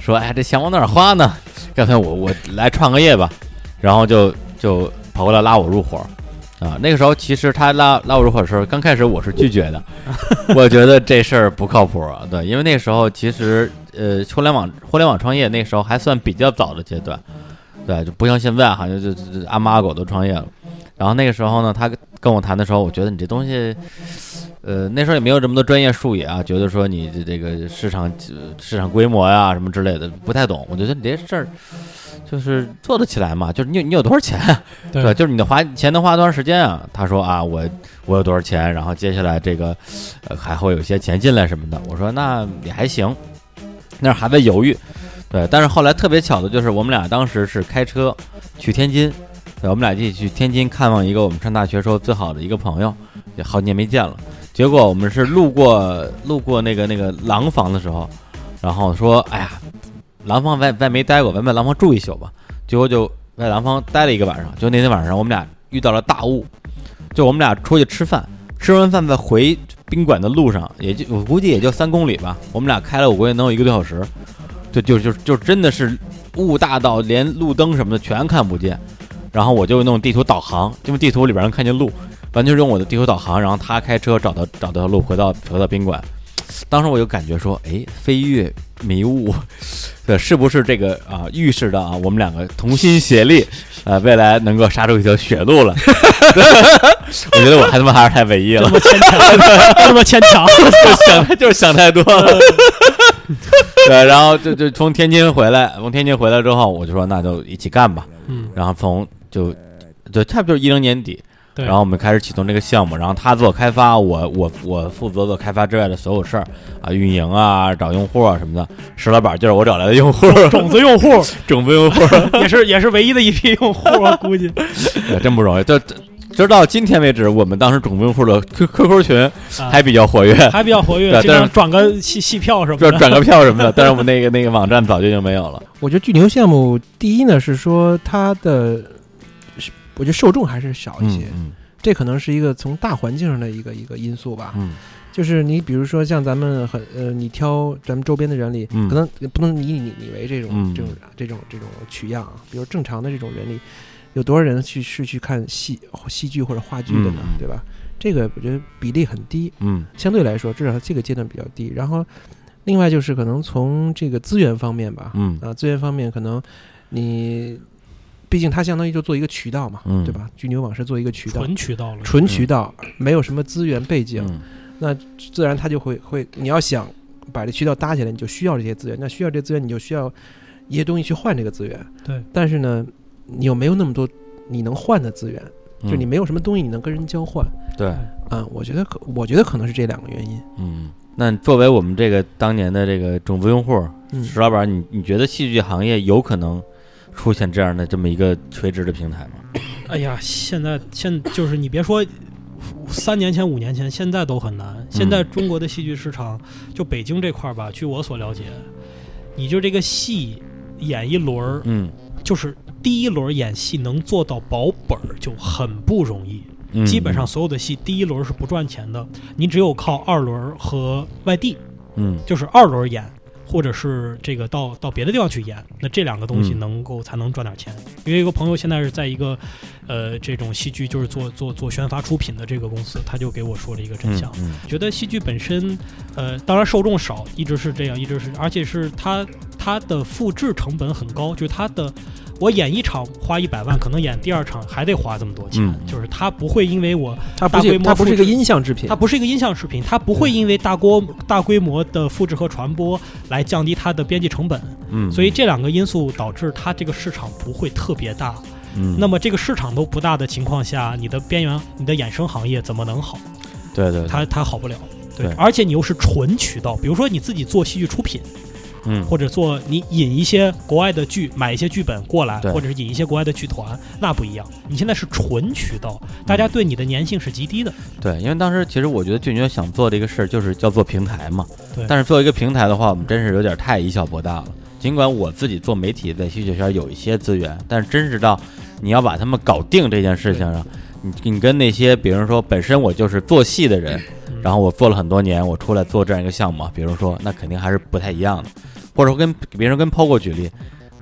说哎呀这钱往哪儿花呢？干脆我我来创个业吧，然后就就跑过来拉我入伙。啊，那个时候其实他拉拉我入伙的时候，刚开始我是拒绝的，[LAUGHS] 我觉得这事儿不靠谱啊。对，因为那时候其实呃，互联网互联网创业那时候还算比较早的阶段，对，就不像现在好像就就就阿猫阿狗都创业了。然后那个时候呢，他跟我谈的时候，我觉得你这东西，呃，那时候也没有这么多专业术语啊，觉得说你这这个市场呃市场规模呀、什么之类的不太懂。我觉得你这事儿就是做得起来嘛，就是你有你有多少钱啊？对吧，就是你的花钱能花多长时间啊？他说啊，我我有多少钱，然后接下来这个呃还会有一些钱进来什么的。我说那也还行，那还在犹豫。对，但是后来特别巧的就是我们俩当时是开车去天津，对，我们俩一起去天津看望一个我们上大学时候最好的一个朋友，也好几年没见了。结果我们是路过路过那个那个廊坊的时候，然后说，哎呀，廊坊咱咱没待过，咱在廊坊住一宿吧。结果就在廊坊待了一个晚上，就那天晚上我们俩遇到了大雾，就我们俩出去吃饭，吃完饭在回宾馆的路上，也就我估计也就三公里吧，我们俩开了我估计能有一个多小时，就就就就真的是雾大到连路灯什么的全看不见，然后我就弄地图导航，因为地图里边能看见路，完全是用我的地图导航，然后他开车找到找到路回到回到宾馆，当时我就感觉说，哎，飞跃迷雾，对，是不是这个啊预示着啊我们两个同心协力，呃，未来能够杀出一条血路了？[LAUGHS] 我觉得我还他妈还是太文艺了这，么牵强，这么牵强，[LAUGHS] 就想就是想太多了。[LAUGHS] 对，然后就就从天津回来，从天津回来之后，我就说那就一起干吧。嗯，然后从就就差不多一零年底，对，然后我们开始启动这个项目，然后他做开发，我我我负责做开发之外的所有事儿啊，运营啊，找用户啊什么的。石老板就是我找来的用户，种子用户 [LAUGHS] 种子用户，[LAUGHS] 也是也是唯一的一批用户，我估计 [LAUGHS] 也真不容易。就直到今天为止，我们当时种子用户的 Q QQ 群啊还比较活跃，还比较活跃，对但是经常转个戏戏票什么的。转个票什么的。但是我们那个那个网站早就已经没有了。我觉得巨牛项目第一呢是说它的，我觉得受众还是少一些，嗯这可能是一个从大环境上的一个一个因素吧。嗯就是你比如说像咱们很呃，你挑咱们周边的人里，嗯可能不能以你你为这种、嗯这种这种这种取样啊。比如正常的这种人里，有多少人去是去看戏戏剧或者话剧的呢？嗯对吧？这个我觉得比例很低，嗯相对来说，至少这个阶段比较低。然后，另外就是可能从这个资源方面吧，嗯啊，资源方面可能你，毕竟它相当于就做一个渠道嘛，嗯对吧？巨牛网是做一个渠道，纯渠道了，纯渠道，没有什么资源背景，嗯那自然它就会会，你要想把这渠道搭起来，你就需要这些资源。那需要这些资源，你就需要一些东西去换这个资源。对，但是呢，你又没有那么多你能换的资源，嗯，就你没有什么东西你能跟人交换。对，嗯、我觉得可，我觉得可能是这两个原因。嗯。那作为我们这个当年的这个种子用户，嗯，石老板，你你觉得戏剧行业有可能出现这样的这么一个垂直的平台吗？[COUGHS] 哎呀，现在现就是你别说三年前、五年前，现在都很难。现在中国的戏剧市场，就北京这块儿吧，据我所了解，你就这个戏演一轮儿，嗯就是第一轮演戏能做到保本儿就很不容易。嗯，基本上所有的戏第一轮是不赚钱的，你只有靠二轮和外地，嗯就是二轮演，或者是这个到到别的地方去演，那这两个东西嗯能够才能赚点钱。因为一个朋友现在是在一个呃这种戏剧就是做做做宣发出品的这个公司，他就给我说了一个真相。嗯觉得戏剧本身，呃，当然受众少，一直是这样，一直是，而且是它它的复制成本很高，就是它的，我演一场花一百万，可能演第二场还得花这么多钱，嗯。就是它不会因为我它不大规模是它不是一个音像制品。它，不是一个音像视频，它不会因为大规大规模的复制和传播来降低它的编辑成本，嗯，所以这两个因素导致它这个市场不会特别大。嗯，那么这个市场都不大的情况下，你的边缘、你的衍生行业怎么能好？对对，对。它它好不了。对。而且你又是纯渠道，比如说你自己做戏剧出品，嗯或者做你引一些国外的剧，买一些剧本过来，或者是引一些国外的剧团，那不一样。你现在是纯渠道，大家对你的粘性是极低的。对，因为当时其实我觉得俊杰想做的一个事儿就是叫做平台嘛。对但是做一个平台的话，我们真是有点太以小博大了。尽管我自己做媒体在戏剧圈有一些资源，但是真是到你要把他们搞定这件事情上，你你跟那些比如说本身我就是做戏的人，嗯然后我做了很多年，我出来做这样一个项目，比如说那肯定还是不太一样的。或者说跟比如说跟 POGO 举例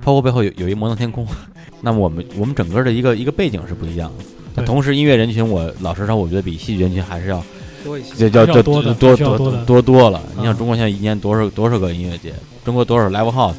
，POGO 背后有有一摩登天空，[LAUGHS] 那么我们我们整个的一个一个背景是不一样的。那同时，音乐人群，我老实说，我觉得比戏剧人群还是要多一些。这叫多的多多多多多了。你啊想中国现在一年多少多少个音乐节，中国多少 live house，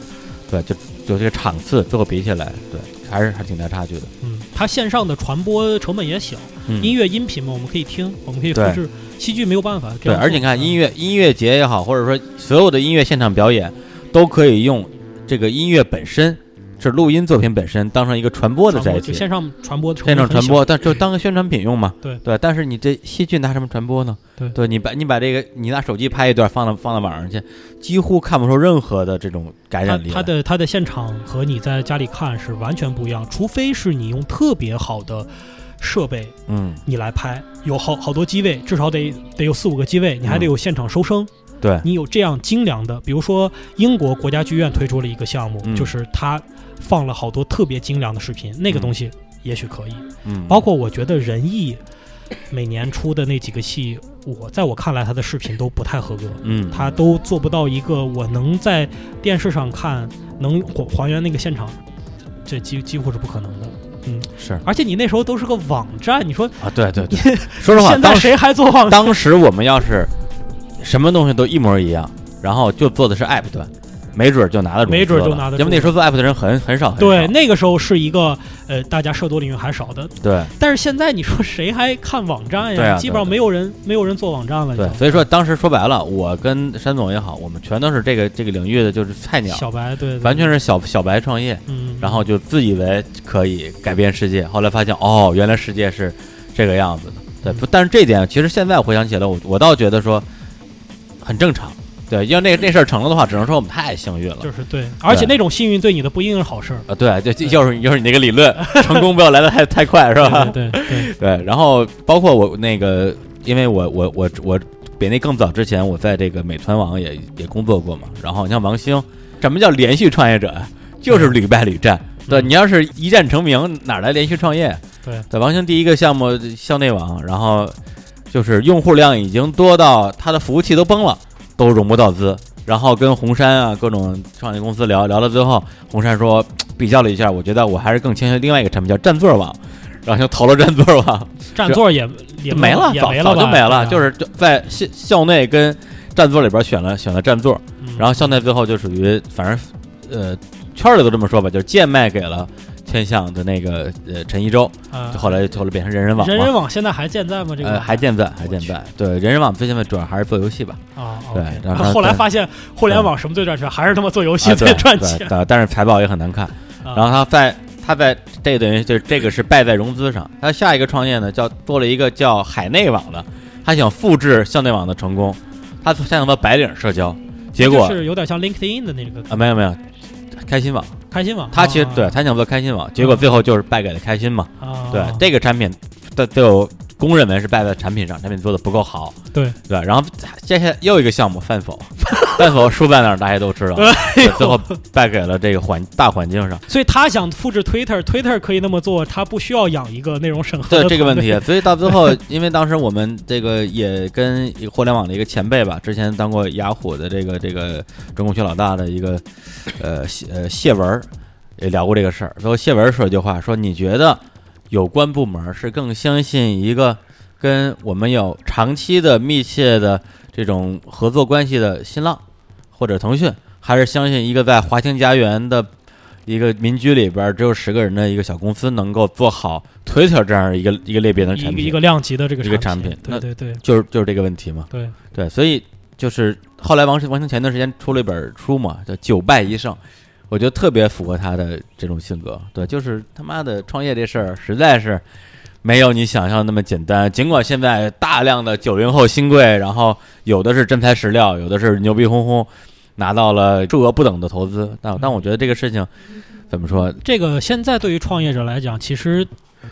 对，就就这个场次最后比起来，对，还是还挺大差距的。嗯，它线上的传播成本也小，嗯，音乐音频嘛，我们可以听，我们可以复对制。戏剧没有办法对，而且你看音乐乐音乐节也好，或者说所有的音乐现场表演，都可以用这个音乐本身，是录音作品本身当成一个传播的载体，线上传播的线。上传播，但就当个宣传品用嘛。对对，但是你这戏剧拿什么传播呢？对你把你把这个你拿手机拍一段放到放到网上去，几乎看不出任何的这种感染力来。它的它的现场和你在家里看是完全不一样，除非是你用特别好的设备嗯，你来拍，有好好多机位，至少得得有四五个机位，你还得有现场收声，对，你有这样精良的，比如说英国国家剧院推出了一个项目，嗯。就是它放了好多特别精良的视频，那个嗯东西也许可以。嗯，包括我觉得仁义每年出的那几个戏，我在我看来他的视频都不太合格，嗯，他都做不到一个我能在电视上看能还还原那个现场，这几几乎是不可能的。嗯，是。而且你那时候都是个网站，你说啊，对对对，说实话，[LAUGHS] 现在谁还做网站？当时我们要是什么东西都一模一样，然后就做的是 app 端，没准儿就拿得住，没准儿就拿得住因为那时候做 app 的人很很少，很对，那个时候是一个呃，大家涉足领域还少的，对。但是现在你说谁还看网站呀？对啊基本上没有人没有人做网站了。对，所以说当时说白了，我跟山总也好，我们全都是这个这个领域的就是菜鸟，小白对，对。完全是小小白创业，嗯，然后就自以为可以改变世界，后来发现哦，原来世界是这个样子的。对，不，但是这点其实现在回想起来，我我倒觉得说很正常。对，要那那事儿成了的话，只能说我们太幸运了。就是对，而且那种幸运对你的不一定是好事儿，啊，对，就就又是就是你那个理论，成功不要来的太太快，是吧？对对对，[LAUGHS] 对，然后包括我那个，因为我我我我比那更早之前，我在这个美团网也也工作过嘛。然后你像王兴，什么叫连续创业者呀？就是屡败屡战。对嗯你要是一战成名，哪来连续创业？对在，王兴第一个项目校内网，然后就是用户量已经多到他的服务器都崩了，都融不到资。然后跟红杉啊各种创业公司聊聊到最后，红杉说比较了一下，我觉得我还是更倾向另外一个产品叫占座网，然后就投了占座网。占座也也没了，早早就没了，啊就是就在校校内跟占座里边选了选了占座，嗯然后校内最后就属于反正呃圈儿里都这么说吧，就是贱卖给了千象的那个呃陈一舟，啊就后来后来变成人人网人人。网现在还健在吗？这个呃，还健在，还健在。对，人人网最现在主要还是做游戏吧，啊，对 OK 然后对后来发现互联网什么最赚钱，还是他妈做游戏啊最赚钱。对但是财报也很难看。啊然后他在他在这个等于就是这个是败在融资上。他下一个创业呢，叫做了一个叫海内网的，他想复制校内网的成功，他想做白领社交，结果就是有点像 LinkedIn 的那个啊没有没有，开心网开心网，他其实啊。对他想做开心网，结果最后就是败给了开心嘛。啊，对这个产品，都都有公认为是败在产品上，产品做的不够好。对对，然后接下来又一个项目饭否，[LAUGHS] 饭否输在哪儿大家都知道，[LAUGHS] 最后败给了这个环大环境上。所以他想复制 Twitter，Twitter 可以那么做，他不需要养一个内容审核对这个问题，所以到最后，[LAUGHS] 因为当时我们这个也跟一个互联网的一个前辈吧，之前当过雅虎的这个这个中共区老大的一个呃谢呃谢文儿也聊过这个事儿。最后谢文儿说一句话，说你觉得有关部门是更相信一个跟我们有长期的密切的这种合作关系的新浪或者腾讯，还是相信一个在华清家园的一个民居里边儿只有十个人的一个小公司能够做好 Twitter 这样一个一个类别的产品？一个量级的这个一个产产品对对对就是就是这个问题嘛。对，对，所以就是后来王王兴前段时间出了一本书嘛，叫《九败一胜》，我觉得特别符合他的这种性格。对，就是他妈的创业这事儿实在是没有你想象那么简单。尽管现在大量的九零后新贵，然后有的是真材实料，有的是牛逼哄哄，拿到了数额不等的投资，但但我觉得这个事情怎么说？这个现在对于创业者来讲，其实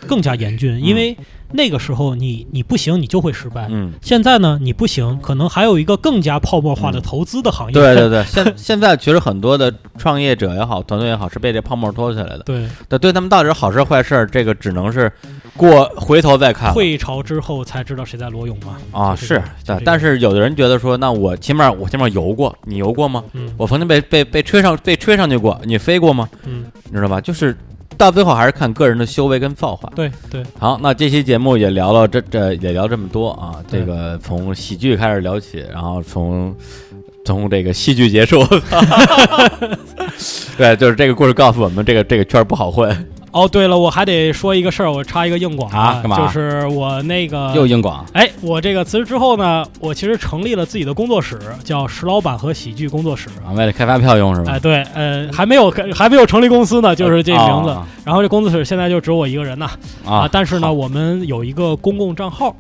更加严峻，因为那个时候你你不行，你就会失败。嗯，现在呢，你不行，可能还有一个更加泡沫化的投资的行业。对对对，现现在其实很多的创业者也好，团队也好，是被这泡沫拖起来的。对，对，对他们到底是好事坏事，这个只能是过回头再看了退潮之后才知道谁在裸泳嘛。啊。是这个对但是有的人觉得说，那我起码我起码游过，你游过吗？嗯我曾经被被被吹上被吹上去过，你飞过吗？嗯，你知道吧？就是到最后还是看个人的修为跟造化。对对，好，那这期节目也聊了这这也聊这么多啊，这个从喜剧开始聊起，然后从从这个戏剧结束，[LAUGHS] 对，就是这个故事告诉我们，这个这个圈儿不好混，哦，对了，我还得说一个事儿，我插一个硬广啊干嘛就是我那个又硬广哎，我这个辞职之后呢，我其实成立了自己的工作室，叫石老板和喜剧工作室。啊，为了开发票用是吧？哎，对，呃，还没有还没有成立公司呢，就是这名字。啊然后这工作室现在就只有我一个人呐啊，但是呢，我们有一个公共账号。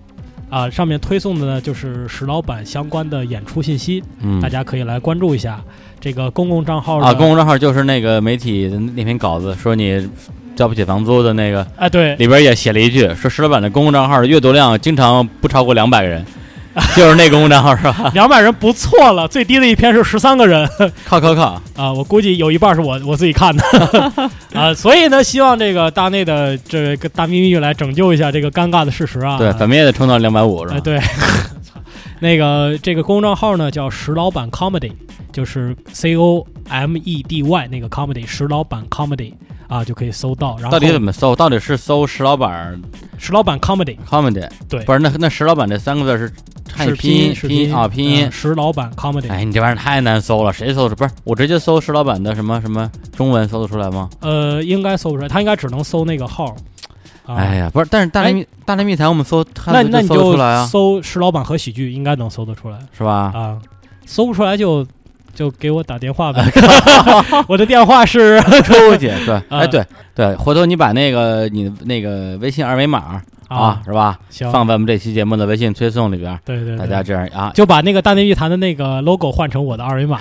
啊，上面推送的呢就是石老板相关的演出信息，嗯大家可以来关注一下。这个公共账号啊，公共账号就是那个媒体的那篇稿子，说你交不起房租的那个，哎，对，里边也写了一句，说石老板的公共账号的阅读量经常不超过两百个人，[LAUGHS] 就是那公共账号是吧？两百人不错了，最低的一篇是十三个人。靠靠靠！[LAUGHS] 啊，我估计有一半是我我自己看的 [LAUGHS] 啊，所以呢，希望这个大内的这个大咪咪来拯救一下这个尴尬的事实啊。对，怎么也得冲到两百五是吧？哎对，那个这个公众号呢叫石老板 comedy，就是 C O M E D Y 那个 comedy 石老板 comedy 啊，就可以搜到。然后到底怎么搜？到底是搜石老板石老板 comedy comedy？对不是那那石老板这三个字是汉语是拼音是拼音啊拼音嗯。石老板 comedy。哎，你这玩意儿太难搜了，谁搜出？不是我直接搜石老板的什么什么中文搜得出来吗？呃，应该搜不出来，他应该只能搜那个号。啊、哎呀，不是，但是大内密大内密谈我们搜那那你搜得出来啊，搜石老板和喜剧，应该能搜得出来。是吧？啊，搜不出来就就给我打电话呗。[LAUGHS] [LAUGHS] 我的电话是 [LAUGHS] 出去，对，啊哎，对对，回头你把那个你那个微信二维码啊，是吧？行，放在我们这期节目的微信推送里边，对对对，大家这样啊，就把那个大内密谈的那个 logo 换成我的二维码。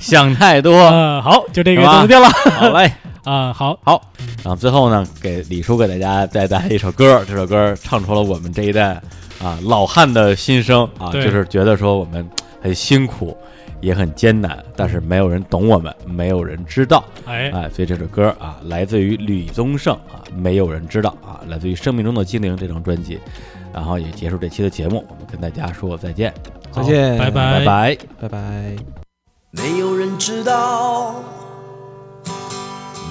想太多，嗯，好，就这个是吧怎么定了好嘞。啊？好好，然后最后呢，给李叔给大家再带来一首歌，这首歌唱出了我们这一代啊老汉的心声啊，就是觉得说我们很辛苦，也很艰难，但是没有人懂我们，没有人知道，哎，哎，所以这首歌啊，来自于吕宗盛啊，没有人知道啊，来自于《生命中的精灵》这张专辑，然后也结束这期的节目，我们跟大家说再见，好再见拜拜拜。拜拜。没有人知道，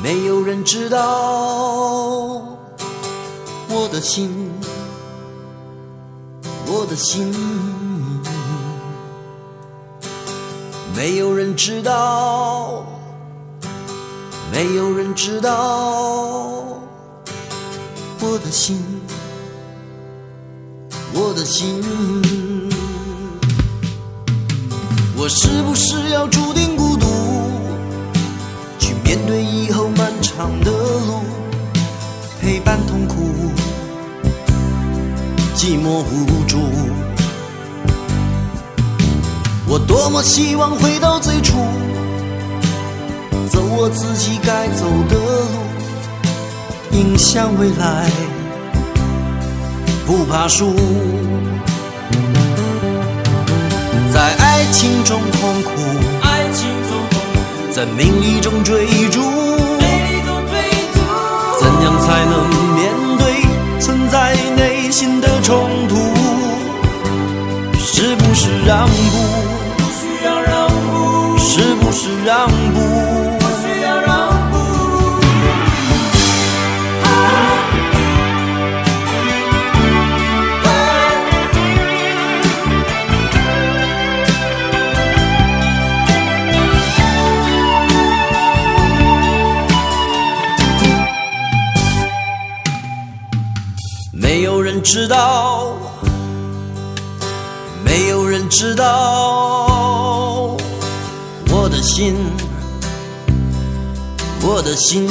没有人知道我的心，我的心。没有人知道，没有人知道我的心，我的心。我是不是要注定孤独，去面对以后漫长的路，陪伴痛苦，寂寞无助。我多么希望回到最初，走我自己该走的路，迎向未来，不怕输。在爱情中痛苦，爱情中痛苦，在名利中追逐，美丽中追逐，怎样才能面对存在内心的冲突？是不是让步？让步，是不是让步？不需要让步。没有人知道，没有人知道的心。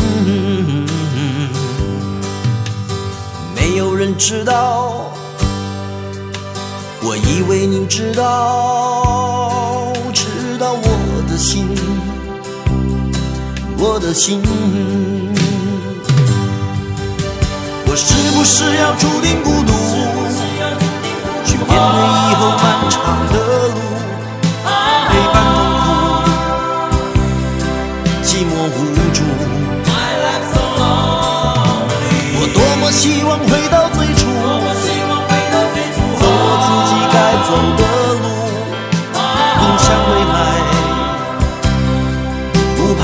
没有人知道，我以为你知道，知道我的心，我的心。我是不是要注定孤独，去面对以后漫长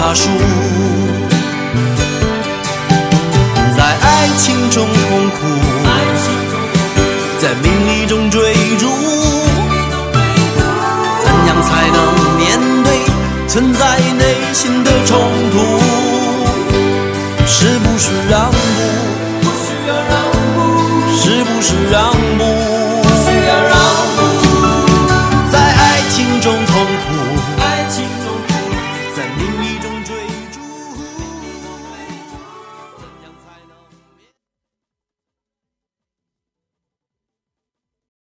未来，不怕输。在爱情中痛苦，在名利中追逐，怎样才能面对存在内心的冲突？是不是？让步，是不是让步？